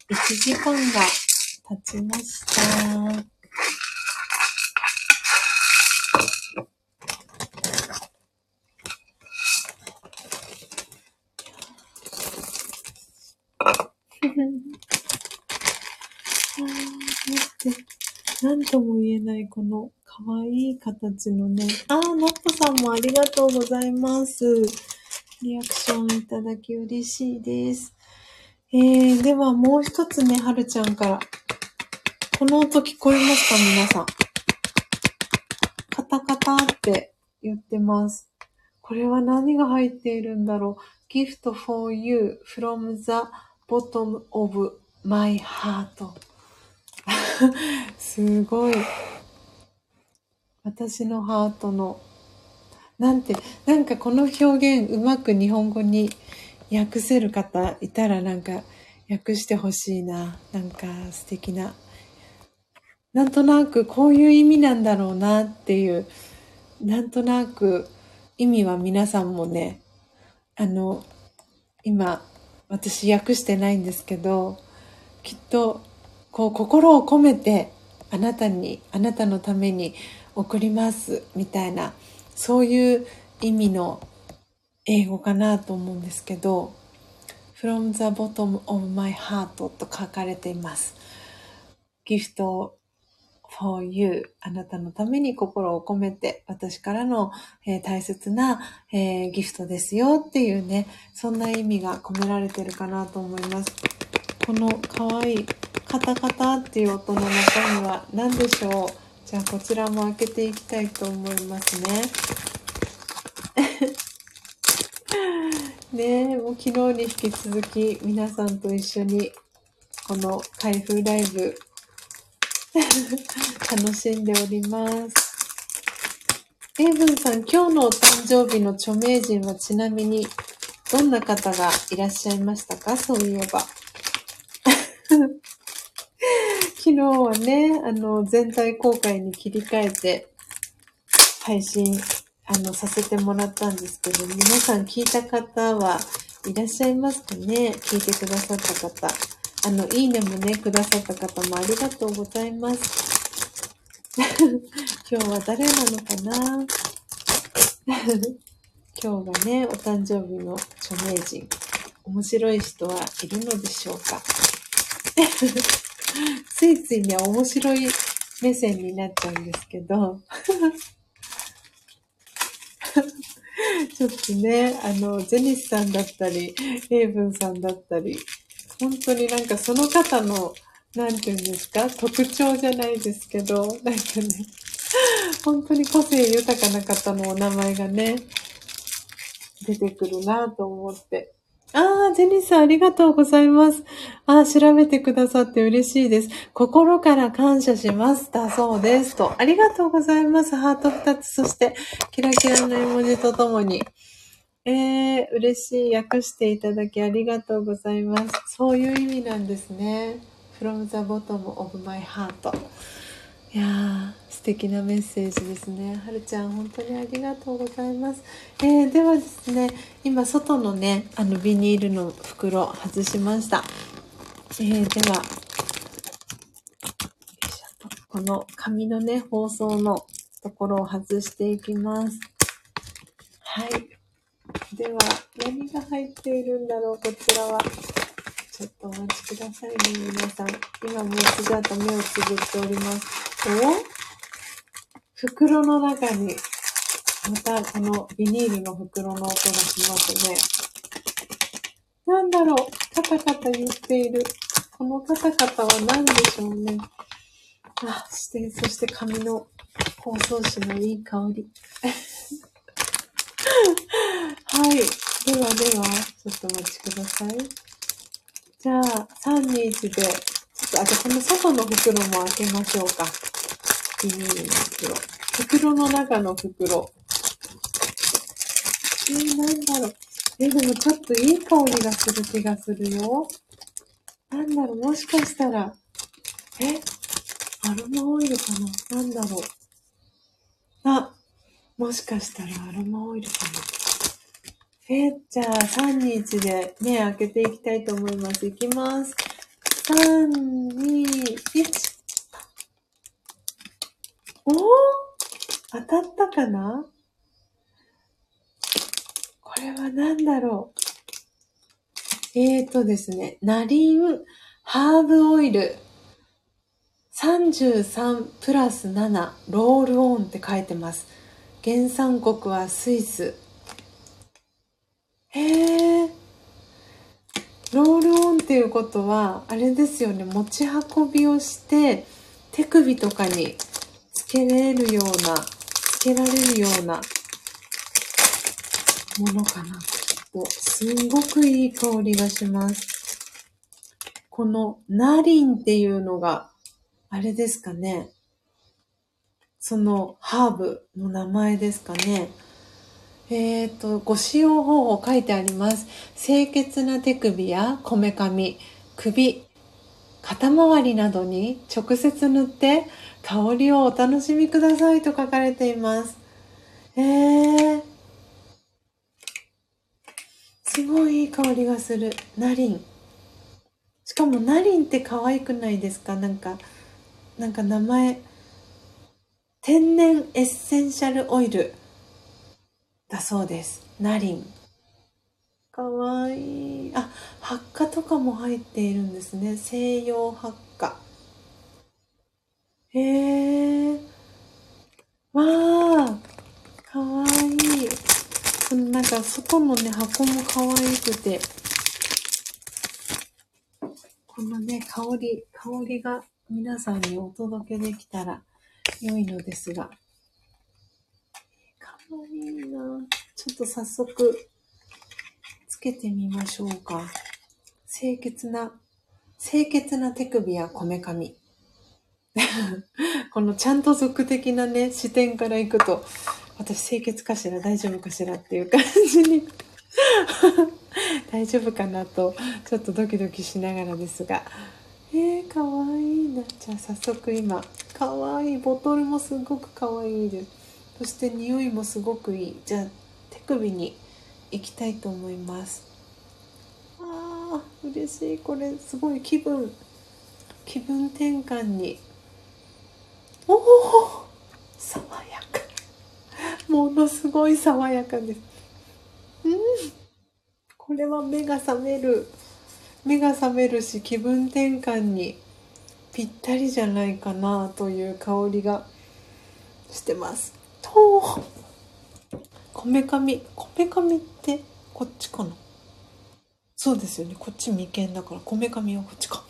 1時間が経ちました。言えないこのかわい形のね。あー、ノッポさんもありがとうございます。リアクションいただき嬉しいです。えー、ではもう一つね、はるちゃんから。この音聞こえますか皆さん。カタカタって言ってます。これは何が入っているんだろう。gift for you from the bottom of my heart. すごい。私のハートの。なんて、なんかこの表現うまく日本語に訳せる方いたらなんか訳してほしいな。なんか素敵な。なんとなくこういう意味なんだろうなっていう、なんとなく意味は皆さんもね、あの、今私訳してないんですけど、きっとこう心を込めてあなたに、あなたのために送りますみたいな、そういう意味の英語かなと思うんですけど、from the bottom of my heart と書かれています。ギフト for you あなたのために心を込めて私からの、えー、大切な、えー、ギフトですよっていうね、そんな意味が込められてるかなと思います。この可愛いカタカタっていう音の中身は何でしょう？じゃあこちらも開けていきたいと思いますね。ねえ、もう昨日に引き続き皆さんと一緒にこの開封ライブ 楽しんでおります。エイブンさん、今日のお誕生日の著名人はちなみにどんな方がいらっしゃいましたか？そういえば。昨日はね、あの、全体公開に切り替えて、配信、あの、させてもらったんですけど、皆さん聞いた方はいらっしゃいますかね？聞いてくださった方。あの、いいねもね、くださった方もありがとうございます。今日は誰なのかな？今日がね、お誕生日の著名人。面白い人はいるのでしょうか？ついついね、面白い目線になっちゃうんですけど、ちょっとね、あの、ゼニスさんだったり、エイブンさんだったり、本当になんかその方の、なんて言うんですか、特徴じゃないですけど、なんかね、本当に個性豊かな方のお名前がね、出てくるなと思って。ああ、ジェニーさんありがとうございます。ああ、調べてくださって嬉しいです。心から感謝します。だそうです。と。ありがとうございます。ハート2つ、そしてキラキラの絵文字とともに。えー、嬉しい。訳していただきありがとうございます。そういう意味なんですね。from the bottom of my heart. いやー、素敵なメッセージですね。はるちゃん、本当にありがとうございます。えー、ではですね、今、外のね、あの、ビニールの袋外しました。えー、では、この紙のね、包装のところを外していきます。はい。では、何が入っているんだろう、こちらは。ちょっとお待ちくださいね、皆さん。今もうスジャータ目をつぶっております。お？袋の中に、またこのビニールの袋の音がしますね。なんだろう？カタカタ言っている。このカタカタは何でしょうね。あ、して、そして紙の包装紙のいい香り。はい。ではでは、ちょっとお待ちください。じゃあ、3、2、1で、と、あとこの外の袋も開けましょうか。ビニールの袋。袋の中の袋。えー、なんだろう。えー、でもちょっといい香りがする気がするよ。なんだろう、もしかしたら、え？アロマオイルかな？なんだろう。あ、もしかしたらアロマオイルかなえじゃあ、3、2、1で目開けていきたいと思います。いきます。3、2、1。おー当たったかな？これは何だろう？えーとですね、ナリンハーブオイル33プラス7ロールオンって書いてます。原産国はスイス。へえ。ロールオンっていうことは、あれですよね、持ち運びをして、手首とかにつけれるような、つけられるようなものかな、すんごくいい香りがします。このナリンっていうのがあれですかね。そのハーブの名前ですかね。えっ、ー、と、ご使用方法書いてあります。清潔な手首やこめかみ、首、肩周りなどに直接塗って香りをお楽しみくださいと書かれています。えー、すごいいい香りがする。ナリン。しかもナリンって可愛くないですか？なんか、なんか名前、天然エッセンシャルオイルだそうです。ナリン。かわいい。あ、発火とかも入っているんですね。西洋発火。へえ。わあ。かわいい。そのなんか外のね、箱もかわいくて。このね、香り、香りが皆さんにお届けできたら良いのですが。かわいいなちょっと早速、つけてみましょうか。清潔な、清潔な手首やこめかみ。このちゃんと俗的なね、視点からいくと、私清潔かしら大丈夫かしらっていう感じに 大丈夫かなと、ちょっとドキドキしながらですが、えー、かわいいな。じゃあ早速今、かわいい。ボトルもすごくかわいいです。そして匂いもすごくいい。じゃあ手首に行きたいと思います。ああ、嬉しい。これすごい気分、気分転換に。おお爽やか。ものすごい爽やかです。うん。これは目が覚める。目が覚めるし気分転換にぴったりじゃないかなという香りがしてます。とこめかみこめかみってこっちかな？そうですよね。こっち眉間だからこめかみはこっちか。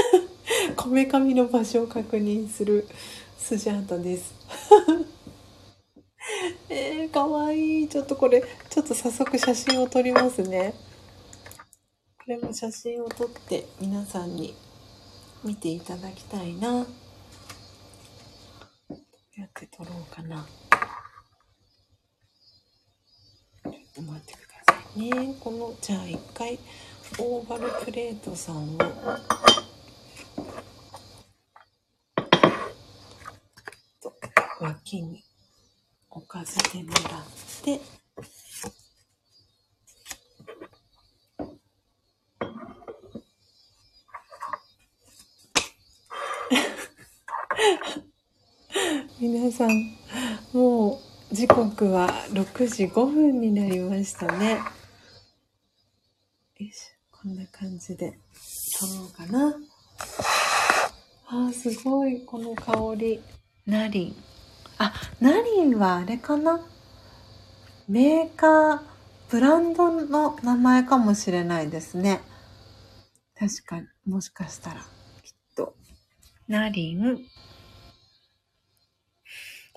こめかみの場所を確認するスジャータです。えー、かわいい。ちょっとこれちょっと早速写真を撮りますね。これも写真を撮って皆さんに見ていただきたいな。どうやって撮ろうかな。ちょっと待ってくださいね。この、じゃあ一回、オーバルプレートさんを、と脇に置かせてもらって、皆さん、もう時刻は6時5分になりましたね。よし、こんな感じで撮ろうかな。あー、すごい、この香り。ナリン。あ、ナリンはあれかな？メーカー、ブランドの名前かもしれないですね。確かに、もしかしたらきっと。ナリン。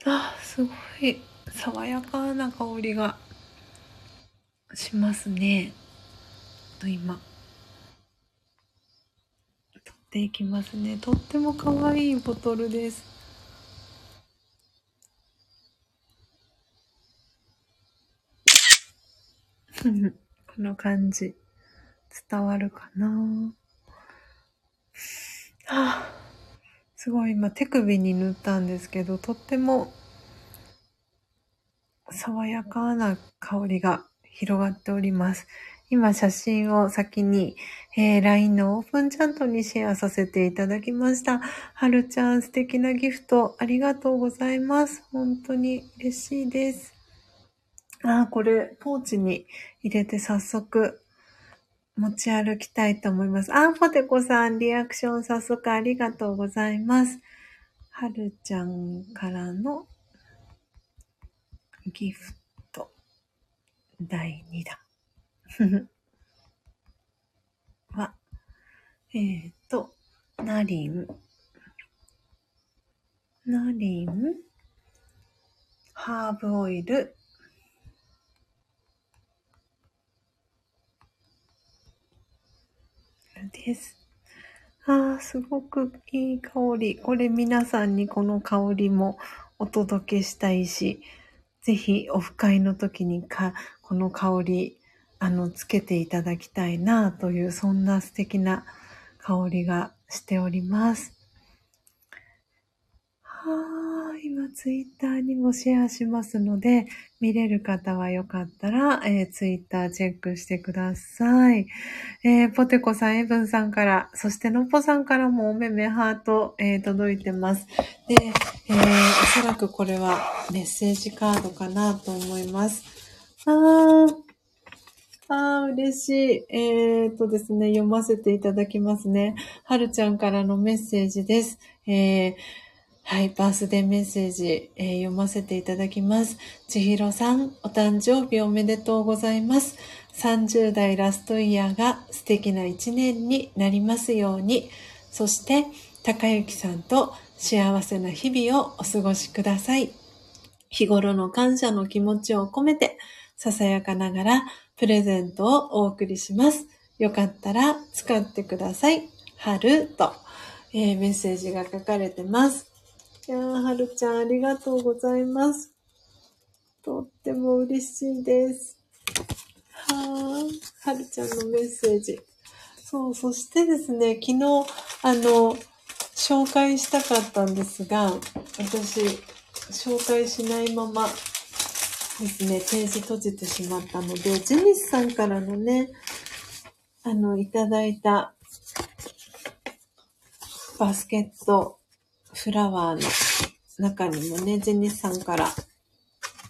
あ、すごい爽やかな香りがしますね。今、取っていきますね。とっても可愛いボトルです。この感じ、伝わるかな？あ、すごい今手首に塗ったんですけど、とっても爽やかな香りが広がっております。今写真を先に、えー、LINE のオープンチャットにシェアさせていただきました。はるちゃん素敵なギフトありがとうございます。本当に嬉しいです。あ、これポーチに入れて早速持ち歩きたいと思います。あ、ポテコさん、リアクション早速ありがとうございます。はるちゃんからのギフト第2弾 は、えっ、ー、と、ナリン、ナリン、ハーブオイル、です。ああ、すごくいい香り。これ皆さんにこの香りもお届けしたいし、ぜひオフ会の時にか、この香り、あの、つけていただきたいなという、そんな素敵な香りがしております。はあ、今ツイッターにもシェアしますので、見れる方はよかったら、えー、ツイッターチェックしてください。えー、ポテコさん、エブンさんから、そしてのっぽさんからもおめめハート、えー、届いてます。で、えー、おそらくこれはメッセージカードかなと思います。あー、あー、嬉しい。えー、とですね、読ませていただきますね。はるちゃんからのメッセージです。えーはい、バースデーメッセージ、えー、読ませていただきます。ちひろさん、お誕生日おめでとうございます。30代ラストイヤーが素敵な一年になりますように。そして、高幸さんと幸せな日々をお過ごしください。日頃の感謝の気持ちを込めて、ささやかながらプレゼントをお送りします。よかったら使ってください。春と、えー、メッセージが書かれてます。いやー、はるちゃんありがとうございます。とっても嬉しいです。はー、はるちゃんのメッセージ。そう、そしてですね、昨日、あの、紹介したかったんですが、私、紹介しないままですね、ページ閉じてしまったので、ジェニスさんからのね、あの、いただいたバスケットフラワーの中にもね、ジェニスさんから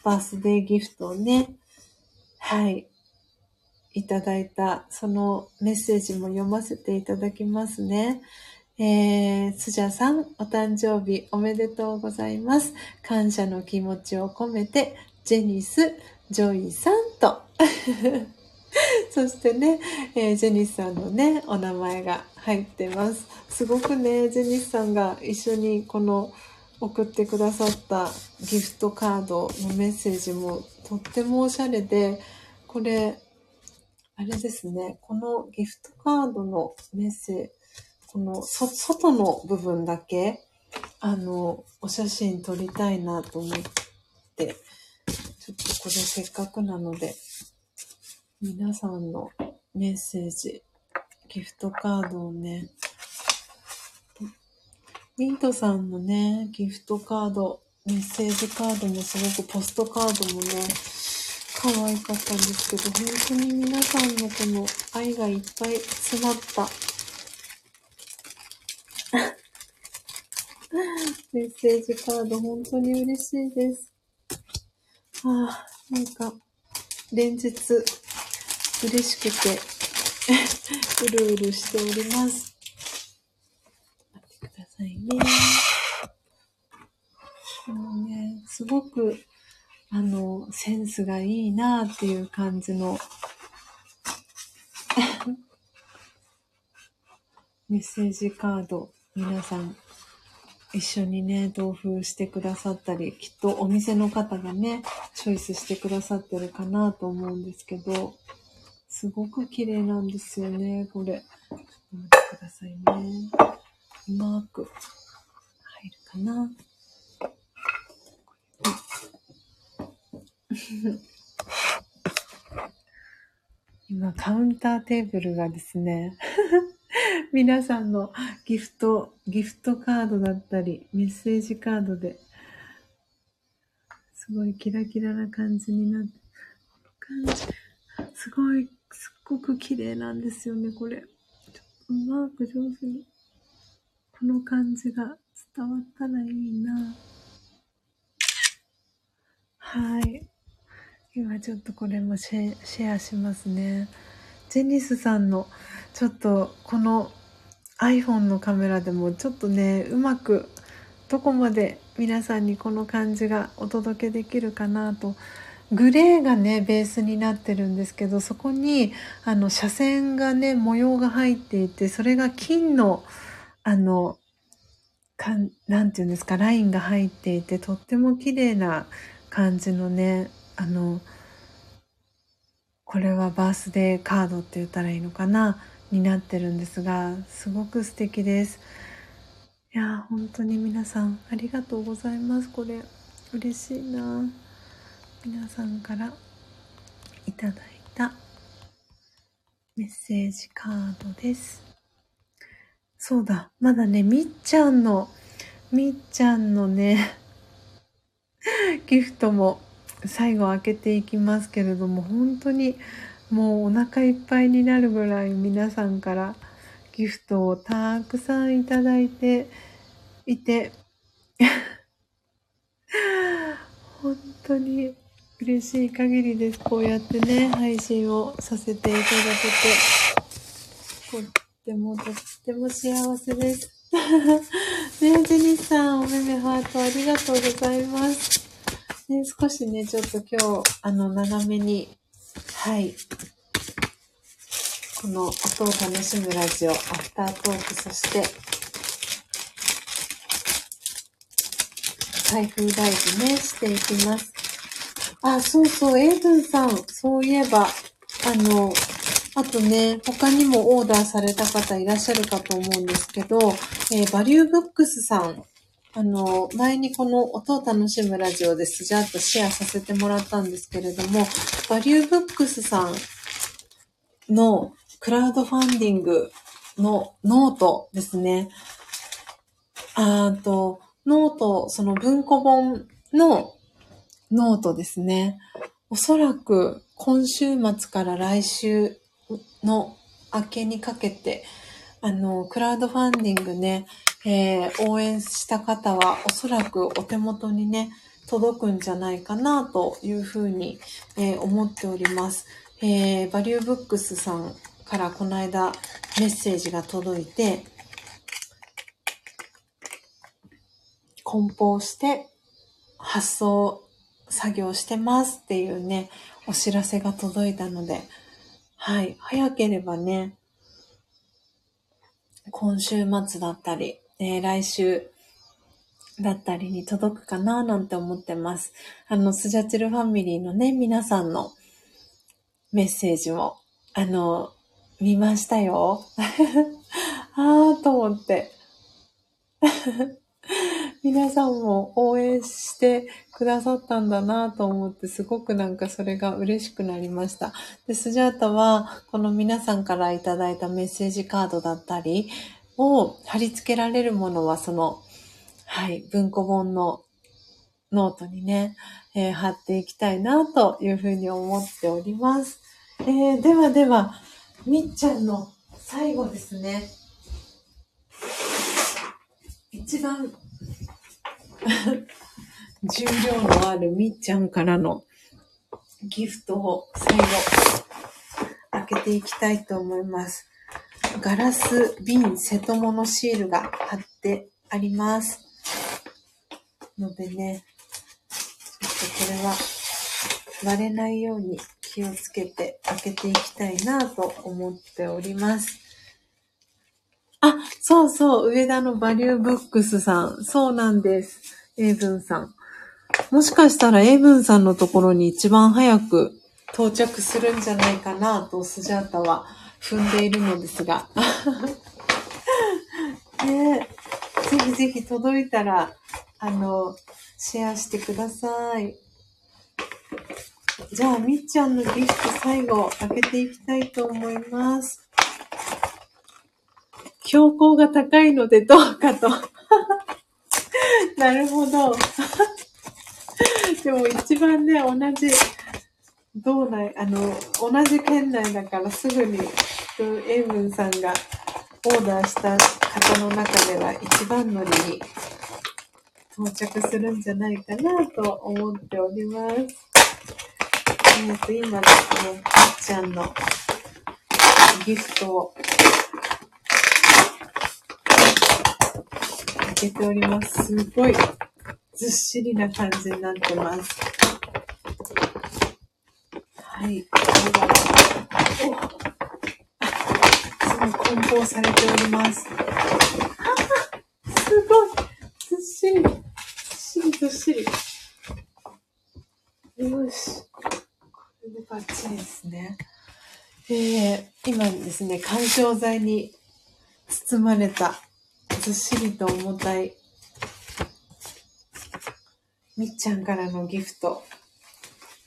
バースデーギフトをね、はい、いただいた、そのメッセージも読ませていただきますね。えー、スジャさん、お誕生日おめでとうございます。感謝の気持ちを込めて、ジェニス、ジョイさんと。そしてね、えー、ジェニスさんのね、お名前が入ってます。すごくね、ジェニスさんが一緒にこの送ってくださったギフトカードのメッセージもとってもおしゃれで、これ、あれですね、このギフトカードのメッセージ、この外の部分だけ、あの、お写真撮りたいなと思って、ちょっとこれせっかくなので、皆さんのメッセージ、ギフトカードをね、ミントさんのね、ギフトカード、メッセージカードもすごくポストカードもね、可愛かったんですけど、本当に皆さんのこの愛がいっぱい詰まった メッセージカード、本当に嬉しいです。ああ、なんか、連日、嬉しくて うるうるしております。待ってくださいね。もうね、すごく、あの、センスがいいなっていう感じの メッセージカード皆さん一緒にね、豆腐してくださったり、きっとお店の方がね、チョイスしてくださってるかなと思うんですけど、すごく綺麗なんですよね、これ。ちょっと待ってくださいね。うまく入るかな。今、カウンターテーブルがですね、皆さんのギフト、ギフトカードだったり、メッセージカードで、すごいキラキラな感じになって、すごい、すっごく綺麗なんですよね、これ。ちょっとうまく上手に、この感じが伝わったらいいな。はい。今ちょっとこれもシェシェアしますね。ジェニスさんのちょっとこの iPhone のカメラでもちょっとねうまくどこまで皆さんにこの感じがお届けできるかなとグレーがねベースになってるんですけどそこにあの斜線がね模様が入っていてそれが金のあのかなんていうんですかラインが入っていてとっても綺麗な感じのねあのこれはバースデーカードって言ったらいいのかなになってるんですがすごく素敵です。いや本当に皆さんありがとうございます。これ嬉しいな皆さんからいただいたメッセージカードです。そうだまだねみっちゃんのみっちゃんのね ギフトも最後開けていきますけれども本当にもうお腹いっぱいになるぐらい皆さんからギフトをたくさんいただいていて 本当に嬉しい限りです。こうやってね、配信をさせていただけて、とってもとっても幸せです。ねジェニスさん、おめめハートありがとうございます。ね、少しね、ちょっと今日、あの、長めに、はい。この音を楽しむラジオ、アフタートーク、そして、開封大事ね、していきます。あ、そうそう、エイブンさん、そういえば、あの、あとね、他にもオーダーされた方いらっしゃるかと思うんですけど、えー、バリューブックスさんあの、前にこの音を楽しむラジオでスジャーとシェアさせてもらったんですけれども、バリューブックスさんのクラウドファンディングのノートですね。あと、ノート、その文庫本のノートですね。おそらく今週末から来週の明けにかけて、あの、クラウドファンディングね、えー、応援した方はおそらくお手元にね、届くんじゃないかなというふうに、えー、思っております。えー、バリューブックスさんからこの間メッセージが届いて、梱包して発送作業してますっていうね、お知らせが届いたので、はい、早ければね、今週末だったり、えー、来週だったりに届くかななんて思ってます。あの、スジャチルファミリーのね、皆さんのメッセージも、あの、見ましたよ。あーと思って。皆さんも応援してくださったんだなと思って、すごくなんかそれが嬉しくなりました。で、スジャータは、この皆さんからいただいたメッセージカードだったり、を貼り付けられるものは、その、はい、文庫本のノートにね、えー、貼っていきたいなというふうに思っております。えー、ではでは、みっちゃんの最後ですね。一番重量のあるみっちゃんからのギフトを最後開けていきたいと思います。ガラス瓶瀬戸物シールが貼ってあります。のでね、ちょっとこれは割れないように気をつけて開けていきたいなと思っております。あ、そうそう、上田のバリューブックスさん。そうなんです。エイブンさん。もしかしたらエイブンさんのところに一番早く到着するんじゃないかなとスジャータは踏んでいるのですが。ねぜひぜひ届いたら、あの、シェアしてください。じゃあ、みっちゃんのギフト最後開けていきたいと思います。標高が高いのでどうかと。なるほど。でも一番ね、同じ、道内、あの、同じ県内だからすぐに、エイブンさんがオーダーした方の中では一番乗りに到着するんじゃないかなと思っております。えっと、今ですね、みっちゃんのギフトを開けております。すごいずっしりな感じになってます。はい。これがおすごい梱包されております。すごいずっしりずっしりずっしり。よし。これでバッチリですね。えー、今ですね、干渉剤に包まれたずっしりと重たいみっちゃんからのギフト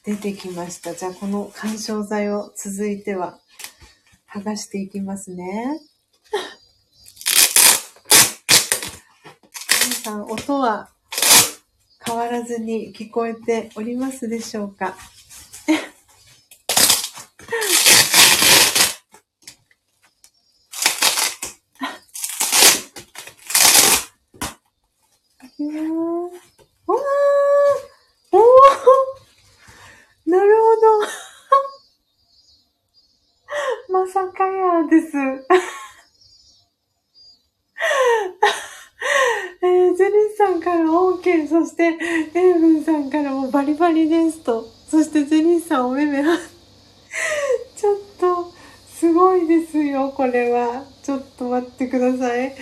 出てきました。じゃあこの干渉剤を続いては剥がしていきますね。皆さん音は変わらずに聞こえておりますでしょうか？いきます。わーおーなるほど。まさかやです。えー、ジェリーさんから OK、そして、エイブンさんからもバリバリですと。そしてジェリーさんお目目は、ちょっと、すごいですよ、これは。ちょっと待ってください。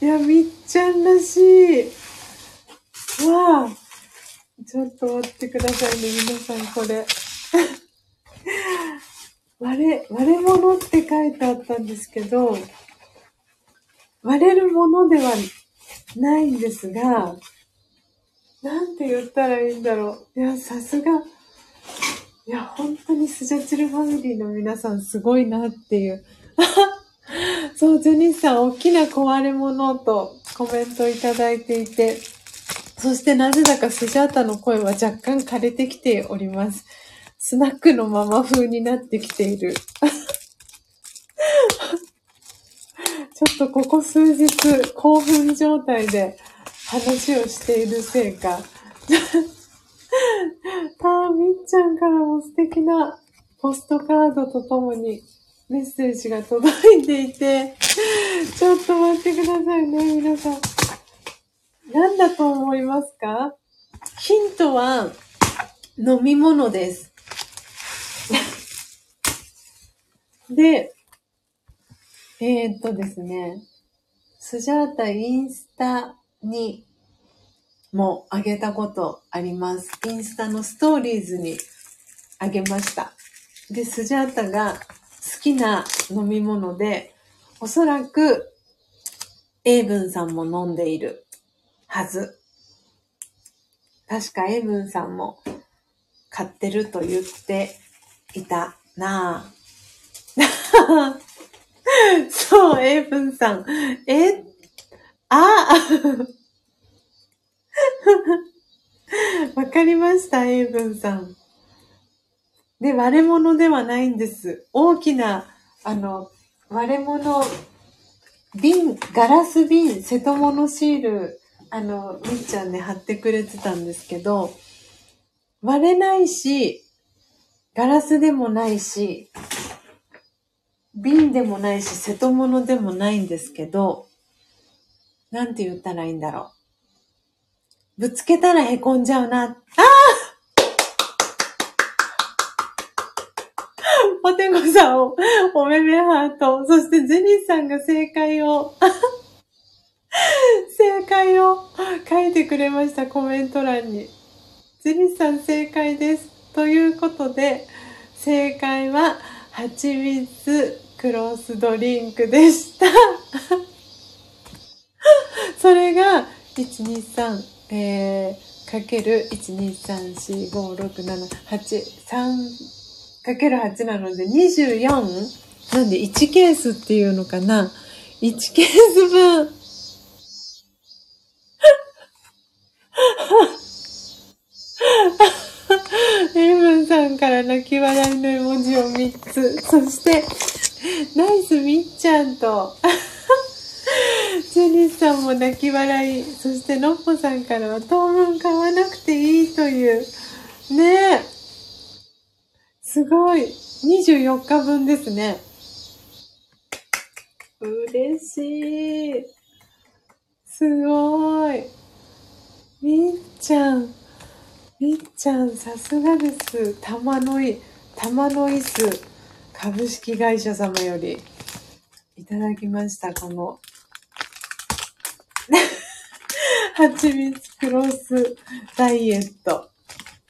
いや、みっちゃんらしい。わあ。ちょっと待ってくださいね、皆さん、これ。割れ、割れ物って書いてあったんですけど、割れるものではないんですが、なんて言ったらいいんだろう。いや、さすが。いや、本当にスジャチルファミリーの皆さんすごいなっていう。そう、ジェニスさん、大きな壊れ物とコメントいただいていて、そしてなぜだかスジャータの声は若干枯れてきております。スナックのママ風になってきている。ちょっとここ数日興奮状態で話をしているせいか。あー、みっちゃんからも素敵なポストカードとともにメッセージが届いていて、ちょっと待ってくださいね、皆さん。何だと思いますか？ヒントは飲み物です。で、えー、っとですね、スジャータインスタにもあげたことあります。インスタのストーリーズにあげました。で、スジャータが好きな飲み物で、おそらく、エイブンさんも飲んでいるはず。確かエイブンさんも買ってると言っていたなぁ。そう、エイブンさん。え？あ？わかりました、エイブンさん。で、割れ物ではないんです。大きな、あの、割れ物、瓶、ガラス瓶、瀬戸物シール、あの、みっちゃんね、貼ってくれてたんですけど、割れないし、ガラスでもないし、瓶でもないし、瀬戸物でもないんですけど、なんて言ったらいいんだろう。ぶつけたらへこんじゃうな。ああ私ポテコさんを、おめめハート。そしてゼニーさんが正解を、正解を書いてくれました、コメント欄に。ゼニーさん正解です。ということで、正解は、蜂蜜クロスドリンクでした。それが、123、えー、かける1,2,3,4,5,6,7,8,3かける8なので 24? なんで1ケースっていうのかな ?1 ケース分さんから泣き笑いの絵文字を3つ。そして、ナイスみっちゃんと、ジェニスさんも泣き笑い。そして、のっぽさんからは当分買わなくていいという。ねえ。すごい。24日分ですね。嬉しい。すごい。みっちゃん。みっちゃん、さすがです。玉のい、玉の椅子株式会社様よりいただきました。この 蜂蜜クロスダイエット。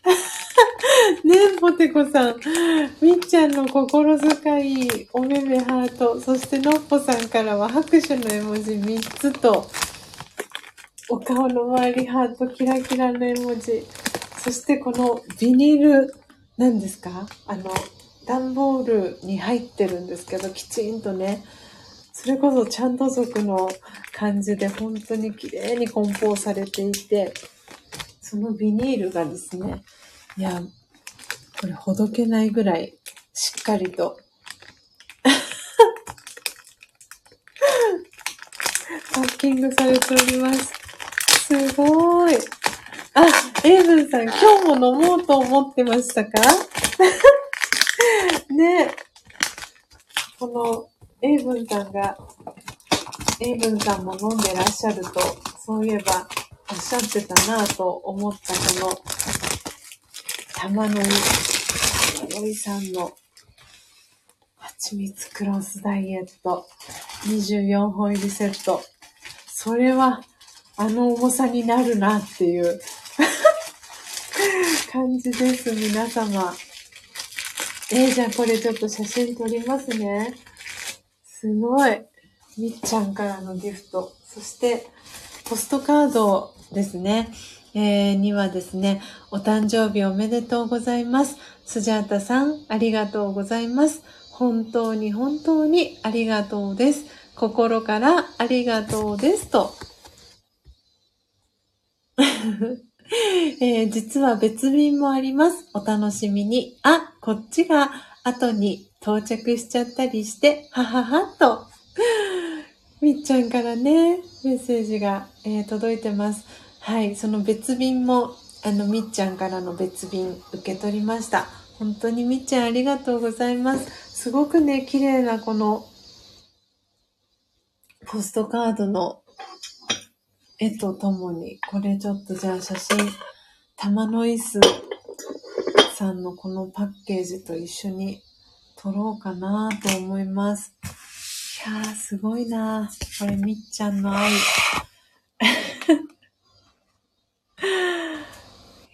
ねえ、ポテコさん。みっちゃんの心遣い、おめめハート、そしてのっぽさんからは拍手の絵文字3つと、お顔の周りハート、キラキラの絵文字、そしてこのビニール、何ですか？あの、段ボールに入ってるんですけど、きちんとね、それこそちゃんと族の感じで本当に綺麗に梱包されていて、そのビニールがですね、いや、これほどけないぐらいしっかりと パッキングされております。すごい。あ、エイブンさん、今日も飲もうと思ってましたか？ねこのエイブンさんが、エイブンさんも飲んでらっしゃると、そういえばおっしゃってたなぁと思ったこの、玉のり、玉のりさんの、蜂蜜クロスダイエット、24本入りセット。それは、あの重さになるなっていう感じです、皆様。えー、じゃあこれちょっと写真撮りますね。すごい。みっちゃんからのギフト。そして、ポストカードですね。えー、にはですね、お誕生日おめでとうございます。スジャータさん、ありがとうございます。本当に本当にありがとうです。心からありがとうです。と。えー、実は別便もあります。お楽しみに。あ、こっちが後に到着しちゃったりして、はははと、みっちゃんからね、メッセージが、えー、届いてます。はい、その別便も、あの、みっちゃんからの別便受け取りました。本当にみっちゃんありがとうございます。すごくね、綺麗なこの、ポストカードの絵とともに、これちょっとじゃあ写真、玉の椅子さんのこのパッケージと一緒に撮ろうかなと思います。いやー、すごいなこれ、みっちゃんの愛。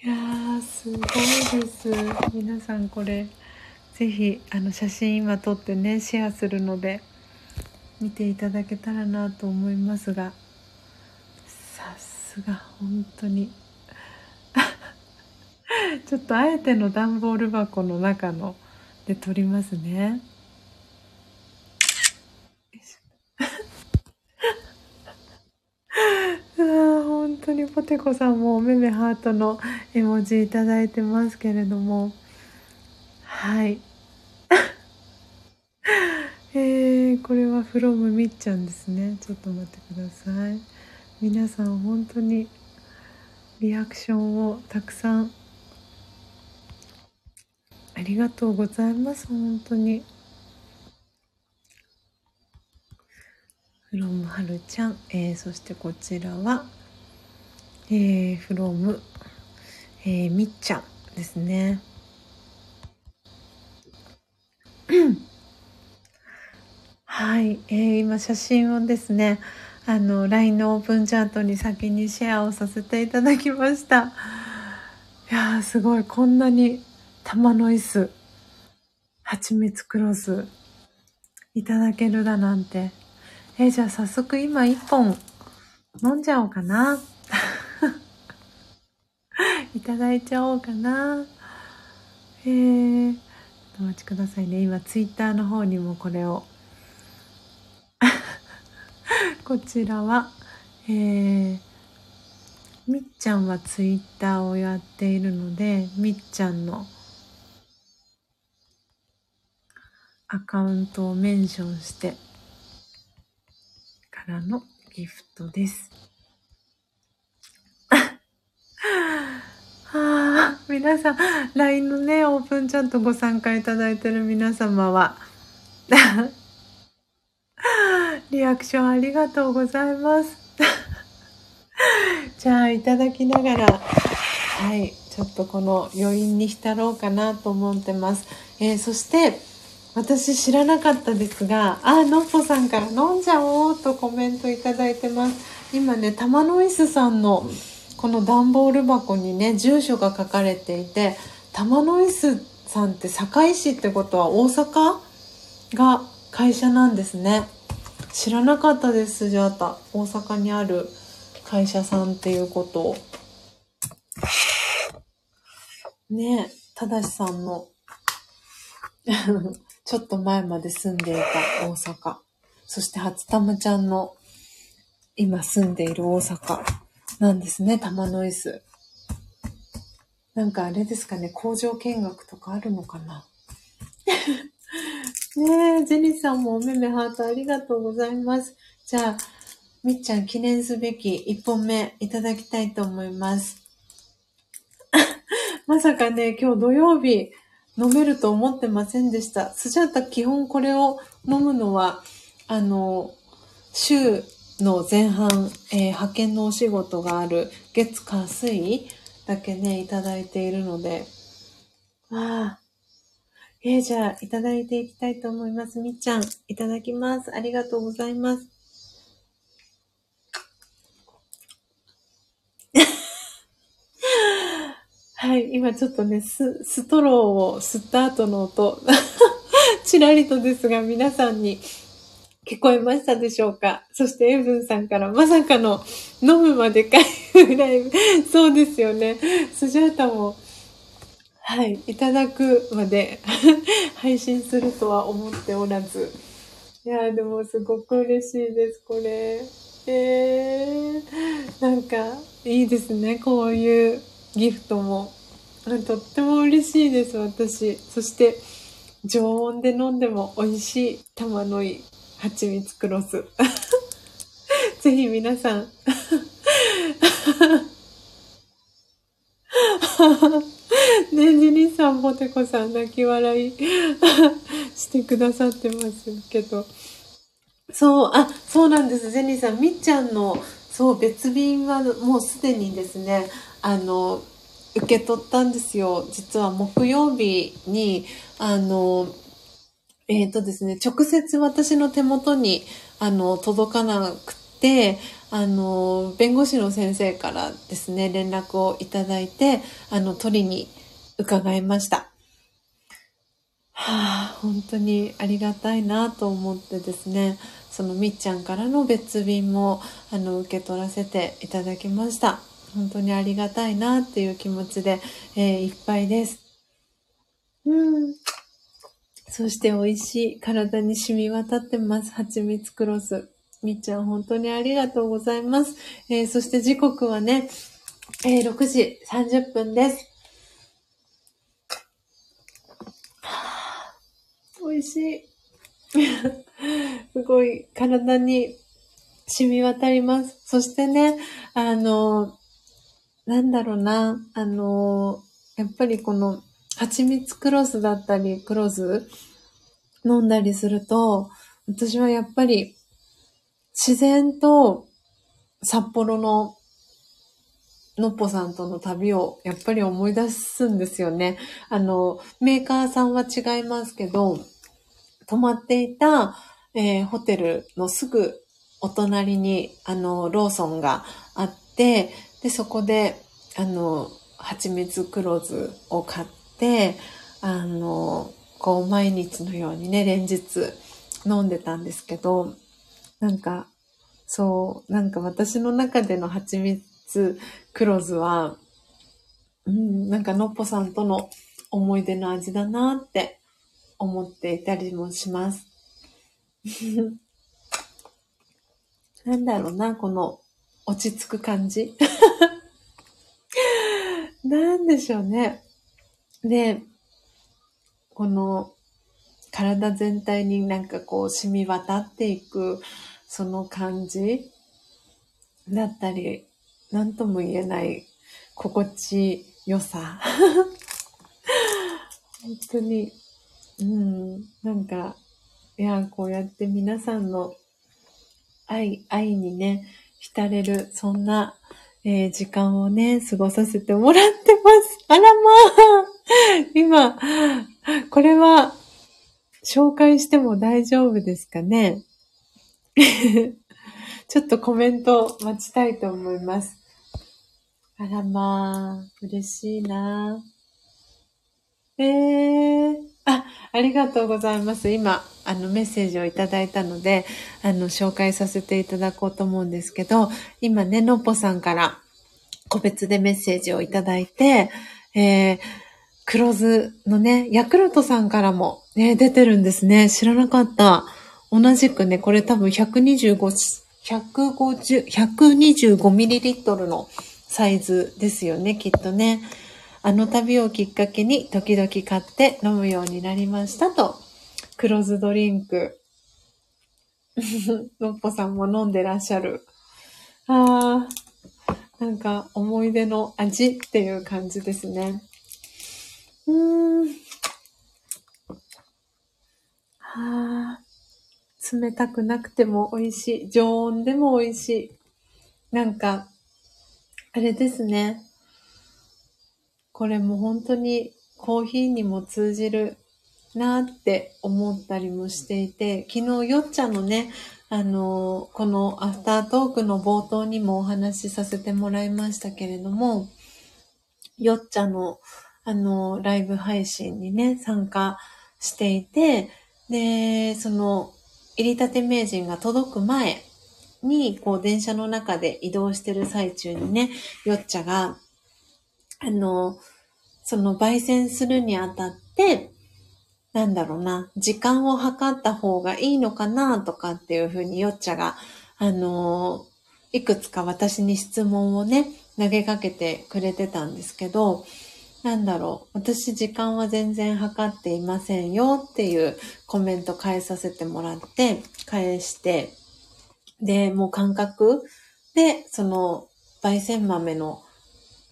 いやー、すごいです。皆さんこれ、ぜひ、あの、写真今撮ってね、シェアするので、見ていただけたらなと思いますが、が、本当に。ちょっとあえての段ボール箱の中ので取りますね。あ本当にポテコさんもおめめハートの絵文字いただいてますけれどもはい えー、これはフロムみっちゃんですねちょっと待ってください皆さん本当にリアクションをたくさんありがとうございます。本当に。フロムはるちゃん、えー、そしてこちらは、えー、フロム、えー、みっちゃんですね。はい、えー、今写真をですね、あの、LINE のオープンチャートに先にシェアをさせていただきました。いやー、すごい、こんなに玉の椅子、蜂蜜クロス、いただけるだなんて。えー、じゃあ早速今一本飲んじゃおうかな。いただいちゃおうかな。えー、お待ちくださいね。今ツイッターの方にもこれをこちらは、えー、みっちゃんはツイッターをやっているので、みっちゃんのアカウントをメンションしてからのギフトです。は あ、皆さん、LINE のね、オープンチャットご参加いただいてる皆様は、リアクションありがとうございます。じゃあ、いただきながら、はい、ちょっとこの余韻に浸ろうかなと思ってます。えー、そして、私知らなかったですが、あ、のっぽさんから飲んじゃおうとコメントいただいてます。今ね、玉の椅子さんのこの段ボール箱にね、住所が書かれていて、玉の椅子さんって堺市ってことは大阪が会社なんですね。知らなかったです、じゃあ大阪にある会社さんっていうことを。ねえ、ただしさんの ちょっと前まで住んでいた大阪。そして初玉ちゃんの今住んでいる大阪なんですね、玉の椅子。なんかあれですかね、工場見学とかあるのかなねえ、ジェニーさんもおめめハートありがとうございます。じゃあ、みっちゃん記念すべき1本目いただきたいと思います。まさかね、今日土曜日、飲めると思ってませんでした。スジャータ基本これを飲むのは、あの、週の前半、えー、派遣のお仕事がある月火水だけね、いただいているので、ああ、えー、じゃあ、いただいていきたいと思います。みっちゃん、いただきます。ありがとうございます。はい、今ちょっとね、ス、ストローを吸った後の音、ちらりとですが皆さんに聞こえましたでしょうか？そしてエブンさんからまさかの飲むまで開封ライブ。そうですよね。スジャータも、はい、いただくまで 配信するとは思っておらず。いやでもすごく嬉しいです、これ。えー、なんか、いいですね、こういうギフトも。とっても嬉しいです、私。そして、常温で飲んでも美味しい玉のいい蜂蜜クロス。ぜひ皆さん。さん、ポテコさん、泣き笑い してくださってますけど。そう、あ、そうなんです。ジェニーさん、みっちゃんの、そう、別便はもうすでにですね、あの、受け取ったんですよ。実は木曜日に、あの、えっ、ー、とですね、直接私の手元に、あの、届かなくて、あの、弁護士の先生からですね、連絡をいただいて、あの、取りに伺いました。はあ、本当にありがたいなと思ってですね、そのみっちゃんからの別便も、あの、受け取らせていただきました。本当にありがたいなっていう気持ちで、えー、いっぱいです。うん。そして美味しい。体に染み渡ってます。蜂蜜クロス。みっちゃん本当にありがとうございます。えー、そして時刻はね、えー、6時30分です。美味しい。すごい体に染み渡ります。そしてね、あの、なんだろうな、あのやっぱりこの、蜂蜜クロスだったり、クロズ飲んだりすると、私はやっぱり、自然と札幌ののっぽさんとの旅をやっぱり思い出すんですよね。あの、メーカーさんは違いますけど、泊まっていた、えー、ホテルのすぐお隣に、あの、ローソンがあって、で、そこで、あの、蜂蜜黒酢を買って、あの、こう、毎日のようにね、連日飲んでたんですけど、なんか、そう、なんか私の中での蜂蜜黒酢は、うん、なんかのっぽさんとの思い出の味だなって思っていたりもします。なんだろうな、この落ち着く感じ。なんでしょうね。で、この体全体になんかこう染み渡っていくその感じだったり、なんとも言えない心地よさ。本当に、うん、なんか、いや、こうやって皆さんの愛、愛にね、浸れる、そんな、えー、時間をね、過ごさせてもらってます。あらまあ。今、これは、紹介しても大丈夫ですかね？ちょっとコメント待ちたいと思います。あらまあ、嬉しいな。えー、あ、ありがとうございます。今、あの、メッセージをいただいたので、あの、紹介させていただこうと思うんですけど、今ね、のっぽさんから個別でメッセージをいただいて、えー、黒酢のね、ヤクルトさんからもね、出てるんですね。知らなかった。同じくね、これ多分125、150、125ミリリットルのサイズですよね、きっとね。あの旅をきっかけに時々買って飲むようになりましたと、黒酢ドリンク。のっぽさんも飲んでらっしゃる。ああ、なんか思い出の味っていう感じですね。うーん。はあ、冷たくなくても美味しい。常温でも美味しい。なんか、あれですね。これも本当にコーヒーにも通じるなって思ったりもしていて、昨日よっちゃんのね、あの、このアフタートークの冒頭にもお話しさせてもらいましたけれども、よっちゃんのあの、ライブ配信にね、参加していて、で、その、入りたて名人が届く前に、こう、電車の中で移動してる最中にね、よっちゃが、あの、その焙煎するにあたって、なんだろうな、時間を計った方がいいのかなとかっていうふうによっちゃが、あの、いくつか私に質問をね、投げかけてくれてたんですけど、なんだろう、私時間は全然測っていませんよっていうコメント返させてもらって、返して、で、もう感覚で、その、焙煎豆の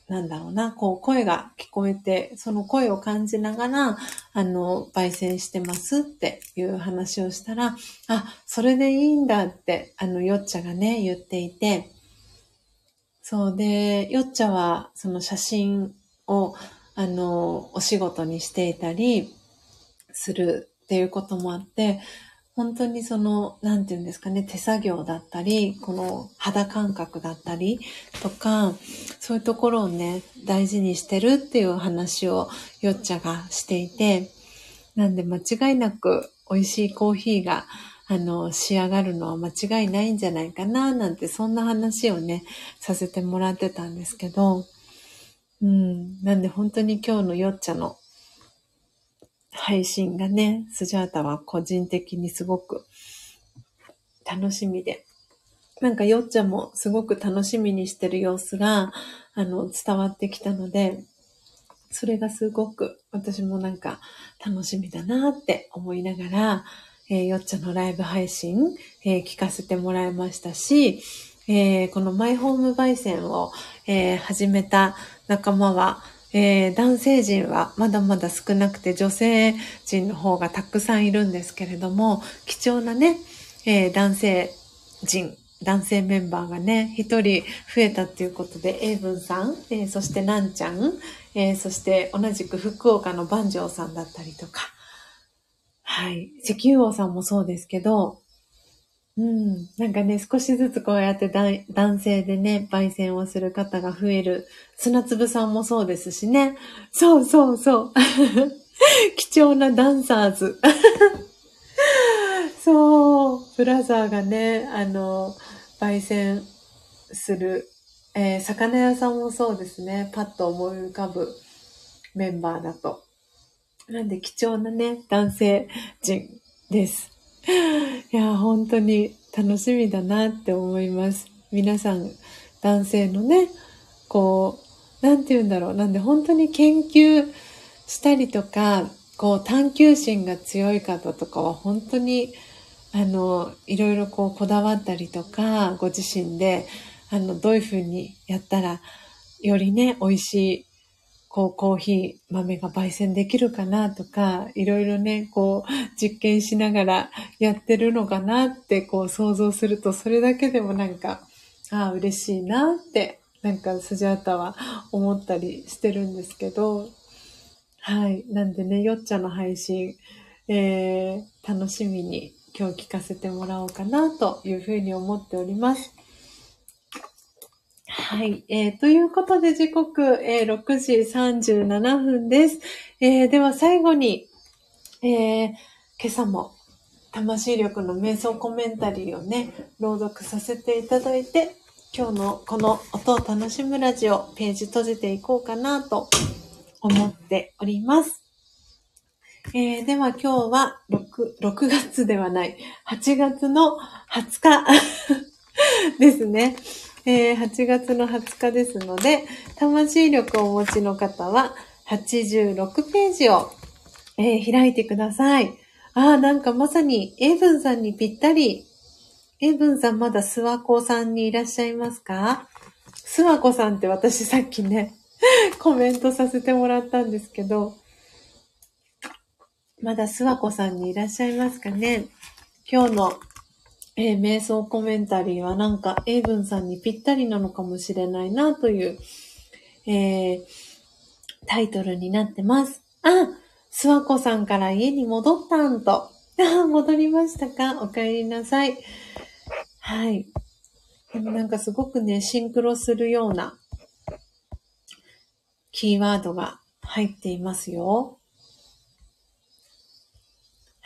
なんだろうな、こう声が聞こえて、その声を感じながら、あの、焙煎してますっていう話をしたら、あ、それでいいんだって、あの、よっちゃがね、言っていて、そうで、よっちゃは、その写真を、あの、お仕事にしていたりするっていうこともあって、本当にその、なんていうんですかね、手作業だったり、この肌感覚だったりとか、そういうところをね、大事にしてるっていう話をよっちゃがしていて、なんで間違いなく美味しいコーヒーが、あの、仕上がるのは間違いないんじゃないかな、なんてそんな話をね、させてもらってたんですけど、うん、なんで本当に今日のよっちゃの配信がね、スジャータは個人的にすごく楽しみで。なんかよっちゃんもすごく楽しみにしてる様子が、あの、伝わってきたので、それがすごく私もなんか楽しみだなって思いながら、えー、よっちゃんのライブ配信、えー、聞かせてもらいましたし、えー、このマイホーム焙煎を、え始めた仲間は、えー、男性陣はまだまだ少なくて女性陣の方がたくさんいるんですけれども、貴重なね、えー、男性陣、男性メンバーがね、一人増えたっていうことで、英文さん、えー、そしてなんちゃん、えそして同じく福岡の万丈さんだったりとか、はい、石油王さんもそうですけど、うん。なんかね、少しずつこうやって男性でね、焙煎をする方が増える。砂粒さんもそうですしね。そうそうそう。貴重なダンサーズ。そう。ブラザーがね、あの、焙煎する、えー、魚屋さんもそうですね。パッと思い浮かぶメンバーだと。なんで貴重なね、男性陣です。いや、本当に楽しみだなって思います。皆さん、男性のね、こう、なんて言うんだろう。なんで本当に研究したりとか、こう探求心が強い方とかは本当にあのいろいろこうこだわったりとかご自身であのどういうふうにやったらよりね美味しいこうコーヒー豆が焙煎できるかなとかいろいろねこう実験しながらやってるのかなってこう想像するとそれだけでもなんかああ嬉しいなってなんかスジャータは思ったりしてるんですけどはい。なんでね、よっちゃの配信、えー、楽しみに今日聞かせてもらおうかなというふうに思っております。はい。えー、ということで時刻、えー、6時37分です。えー、では最後に、え、今朝も魂力の瞑想コメンタリーをね、朗読させていただいて、今日のこの音を楽しむラジオ、ページ閉じていこうかなと思っております。えー、では今日は 6, 6月ではない、8月の20日 ですね。えー、8月の20日ですので、魂力をお持ちの方は86ページを、えー、開いてください。ああ、なんかまさにエイブンさんにぴったり。エイブンさんまだ諏訪湖さんにいらっしゃいますか？諏訪湖さんって私さっきね、コメントさせてもらったんですけど、まだ諏訪子さんにいらっしゃいますかね？今日の、えー、瞑想コメンタリーはなんか、エイブンさんにぴったりなのかもしれないなという、えー、タイトルになってます。あ、諏訪子さんから家に戻ったんと。あ、戻りましたか？お帰りなさい。はい。でもなんかすごくね、シンクロするようなキーワードが入っていますよ。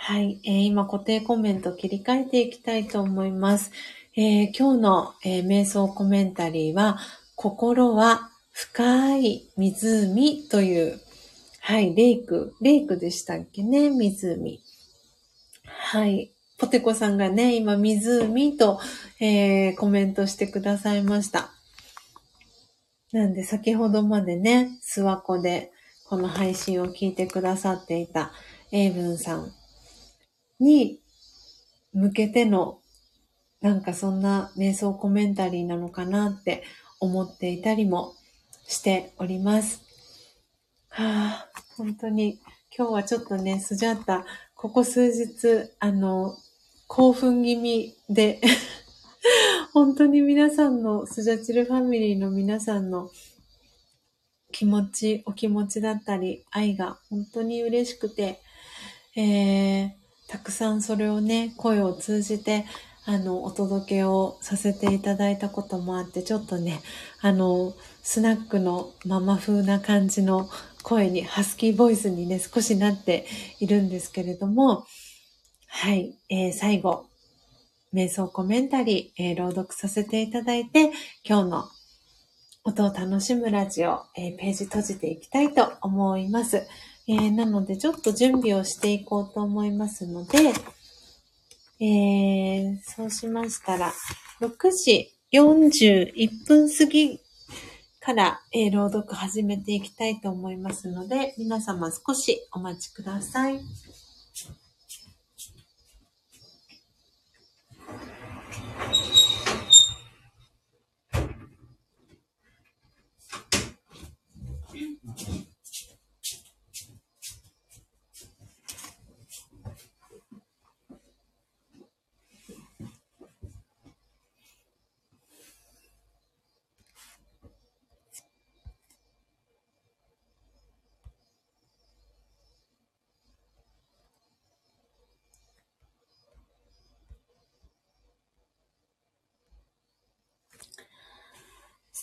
はい、えー、今固定コメント切り替えていきたいと思います。えー、今日の、えー、瞑想コメンタリーは、心は深い湖という、はい、レイク、レイクでしたっけね、湖。はい。ポテコさんがね、今、湖と、えー、コメントしてくださいました。なんで先ほどまでね、諏訪湖でこの配信を聞いてくださっていた英文さんに向けてのなんかそんな瞑想コメンタリーなのかなって思っていたりもしております。はあ、本当に今日はちょっとね、スジャッタ、ここ数日、あの、興奮気味で 本当に皆さんの、スジャチルファミリーの皆さんの気持ち、お気持ちだったり、愛が本当に嬉しくて、えー、たくさんそれをね、声を通じて、あの、お届けをさせていただいたこともあって、ちょっとね、あの、スナックのママ風な感じの声に、ハスキーボイスにね、少しなっているんですけれども、はい、えー、最後、瞑想コメンタリー、えー、朗読させていただいて、今日の音を楽しむラジオ、えー、ページ閉じていきたいと思います。えー、なので、ちょっと準備をしていこうと思いますので、えー、そうしましたら、6時41分過ぎから、えー、朗読始めていきたいと思いますので、皆様少しお待ちください。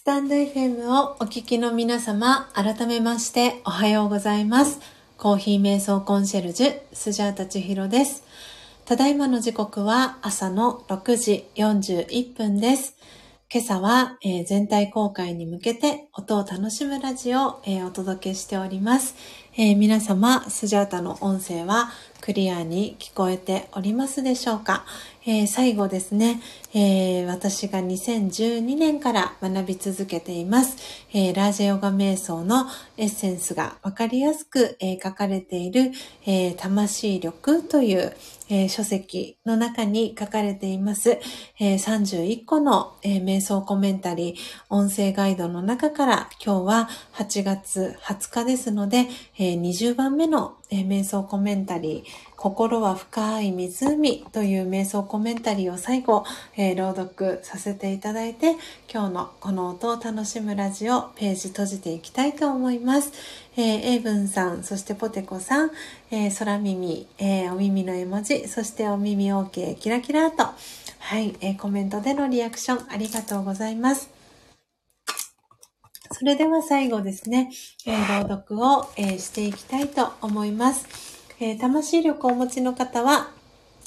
タンド FM をお聞きの皆様、改めましておはようございます。コーヒー瞑想コンシェルジュ、スジャータチヒロです。ただいまの時刻は朝の6時41分です。今朝は、えー、全体公開に向けて音を楽しむラジオを、えー、お届けしております。えー、皆様、スジャータの音声はクリアに聞こえておりますでしょうか、え、最後ですね、え、私が2012年から学び続けています、え、ラージェヨガ瞑想のエッセンスがわかりやすく、え書かれている、え魂力という、え書籍の中に書かれています、え31個の、え瞑想コメンタリー、音声ガイドの中から今日は8月20日ですので、え20番目の、え瞑想コメンタリー、心は深い湖という瞑想コメンタリーを最後、えー、朗読させていただいて、今日のこの音を楽しむラジオページ閉じていきたいと思います。えー、エイブンさん、そしてポテコさん、えー、空耳、えー、お耳の絵文字、そしてお耳 OK キラキラと、はい、えー、コメントでのリアクションありがとうございます。それでは最後ですね、えー、朗読を、えー、していきたいと思います。えー、魂力をお持ちの方は、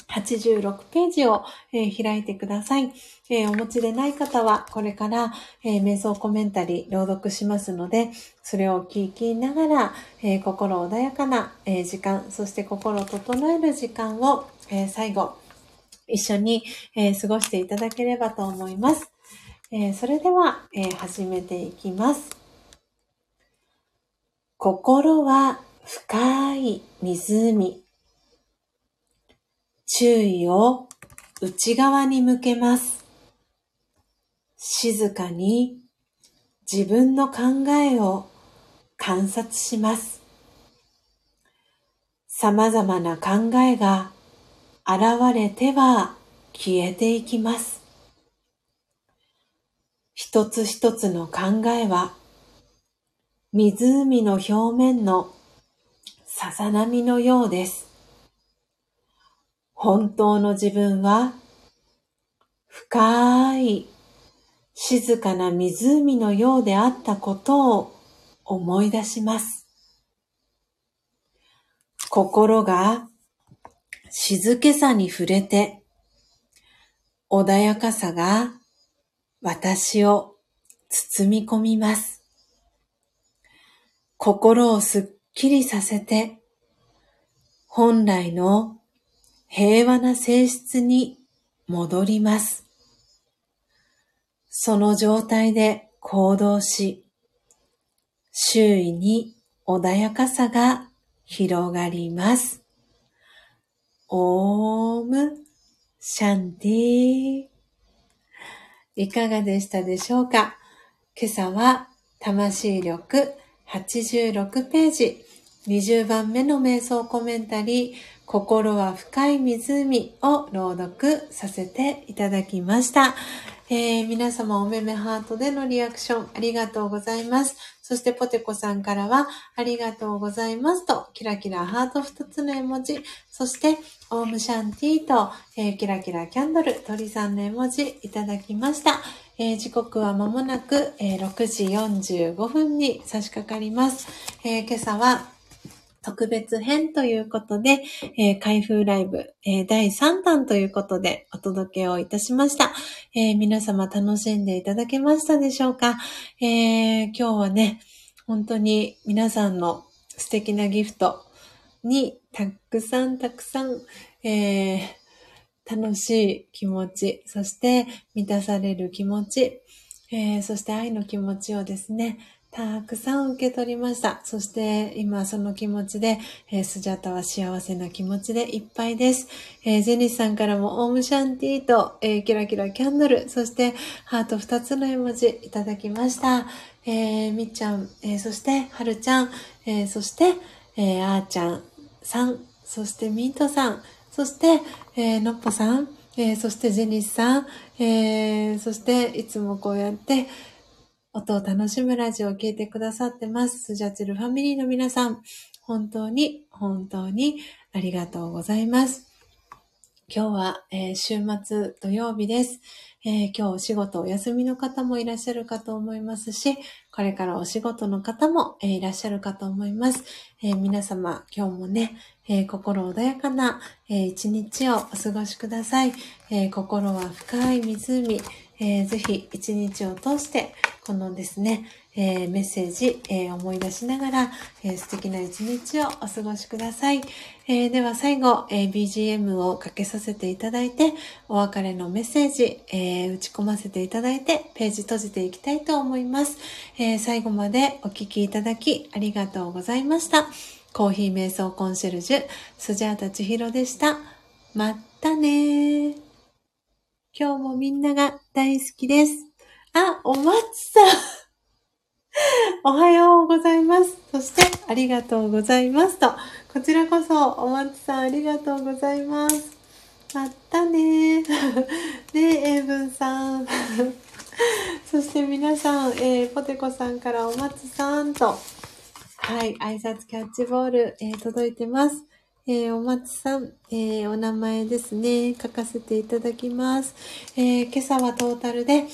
86ページを、えー、開いてください、えー、お持ちでない方は、これから、えー、瞑想コメンタリー朗読しますので、それを聞きながら、え心穏やかな、え時間、そして心を整える時間を、え最後、一緒に、え過ごしていただければと思います。えそれでは、え始めていきます。心は深い湖。注意を内側に向けます。静かに自分の考えを観察します。様々な考えが現れては消えていきます。一つ一つの考えは湖の表面のさざ波のようです。本当の自分は深い静かな湖のようであったことを思い出します。心が静けさに触れて穏やかさが私を包み込みます。心をすっきりさせて、本来の平和な性質に戻ります。その状態で行動し、周囲に穏やかさが広がります。オームシャンティいかがでしたでしょうか？今朝は魂力86ページ、20番目の瞑想コメンタリー、心は深い湖を朗読させていただきました。えー、皆様おめめハートでのリアクションありがとうございます。そしてポテコさんからはありがとうございますとキラキラハート2つの絵文字、そしてオームシャンティーと、えー、キラキラキャンドル鳥さんの絵文字いただきました。えー、時刻は間もなく、えー、6時45分に差し掛かります。えー、今朝は特別編ということで、えー、開封ライブ、えー、第3弾ということでお届けをいたしました。えー、皆様楽しんでいただけましたでしょうか、え今日はね、本当に皆さんの素敵なギフトにたくさんたくさん、え、楽しい気持ち、そして満たされる気持ち、えー、そして愛の気持ちをですね、たくさん受け取りました。そして今その気持ちで、えー、スジャタは幸せな気持ちでいっぱいです。えー、ゼニスさんからもオームシャンティーと、えー、キラキラキャンドル、そしてハート2つの絵文字いただきました。え、みっちゃん、え、そしてはるちゃん、え、そして、え、あーちゃんさん、そしてミントさん、そして、えー、のっぽさん、えー、そしてジェニスさん、えー、そしていつもこうやって音を楽しむラジオを聴いてくださってます。スジャチルファミリーの皆さん、本当に本当にありがとうございます。今日は、えー、週末土曜日です、えー、今日お仕事お休みの方もいらっしゃるかと思いますし、これからお仕事の方も、えー、いらっしゃるかと思います。え皆様、今日もね、え心穏やかな、え一日をお過ごしください。え心は深い湖、えぜひ一日を通して、このですね、え、メッセージ、え、思い出しながら、え、素敵な一日をお過ごしください。えでは最後、え BGM をかけさせていただいて、お別れのメッセージ、え打ち込ませていただいて、ページ閉じていきたいと思います。え最後までお聴きいただきありがとうございました。コーヒー瞑想コンシェルジュ、スジャータチヒロでした。まったね今日もみんなが大好きです。あ、お松さん おはようございます。そして、ありがとうございますと。こちらこそ、お松さんありがとうございます。またね ねえ、英文さん。そして皆さん、えー、ポテコさんからお松さんと、はい、挨拶キャッチボール、えー、届いてます。えー、お松さん、えー、お名前ですね、書かせていただきます。えー、今朝はトータルで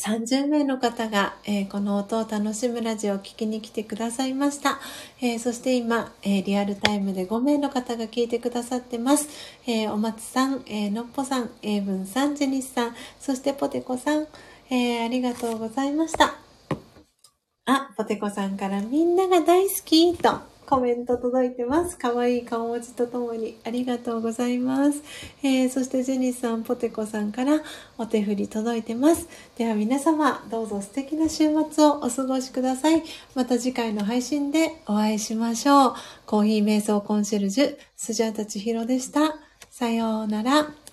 30名の方が、えー、この音を楽しむラジオを聴きに来てくださいました。えー、そして今、え、リアルタイムで5名の方が聞いてくださってます。えお松さん、えのっぽさん、英文さん、ジェニスさん、そしてポテコさん、えありがとうございました。あ、ポテコさんからみんなが大好きとコメント届いてます。かわいい顔文字とともにありがとうございます。えー、そしてジェニスさん、ポテコさんからお手振り届いてます。では皆様、どうぞ素敵な週末をお過ごしください。また次回の配信でお会いしましょう。コーヒー瞑想コンシェルジュ、スジャータチヒロでした。さようなら。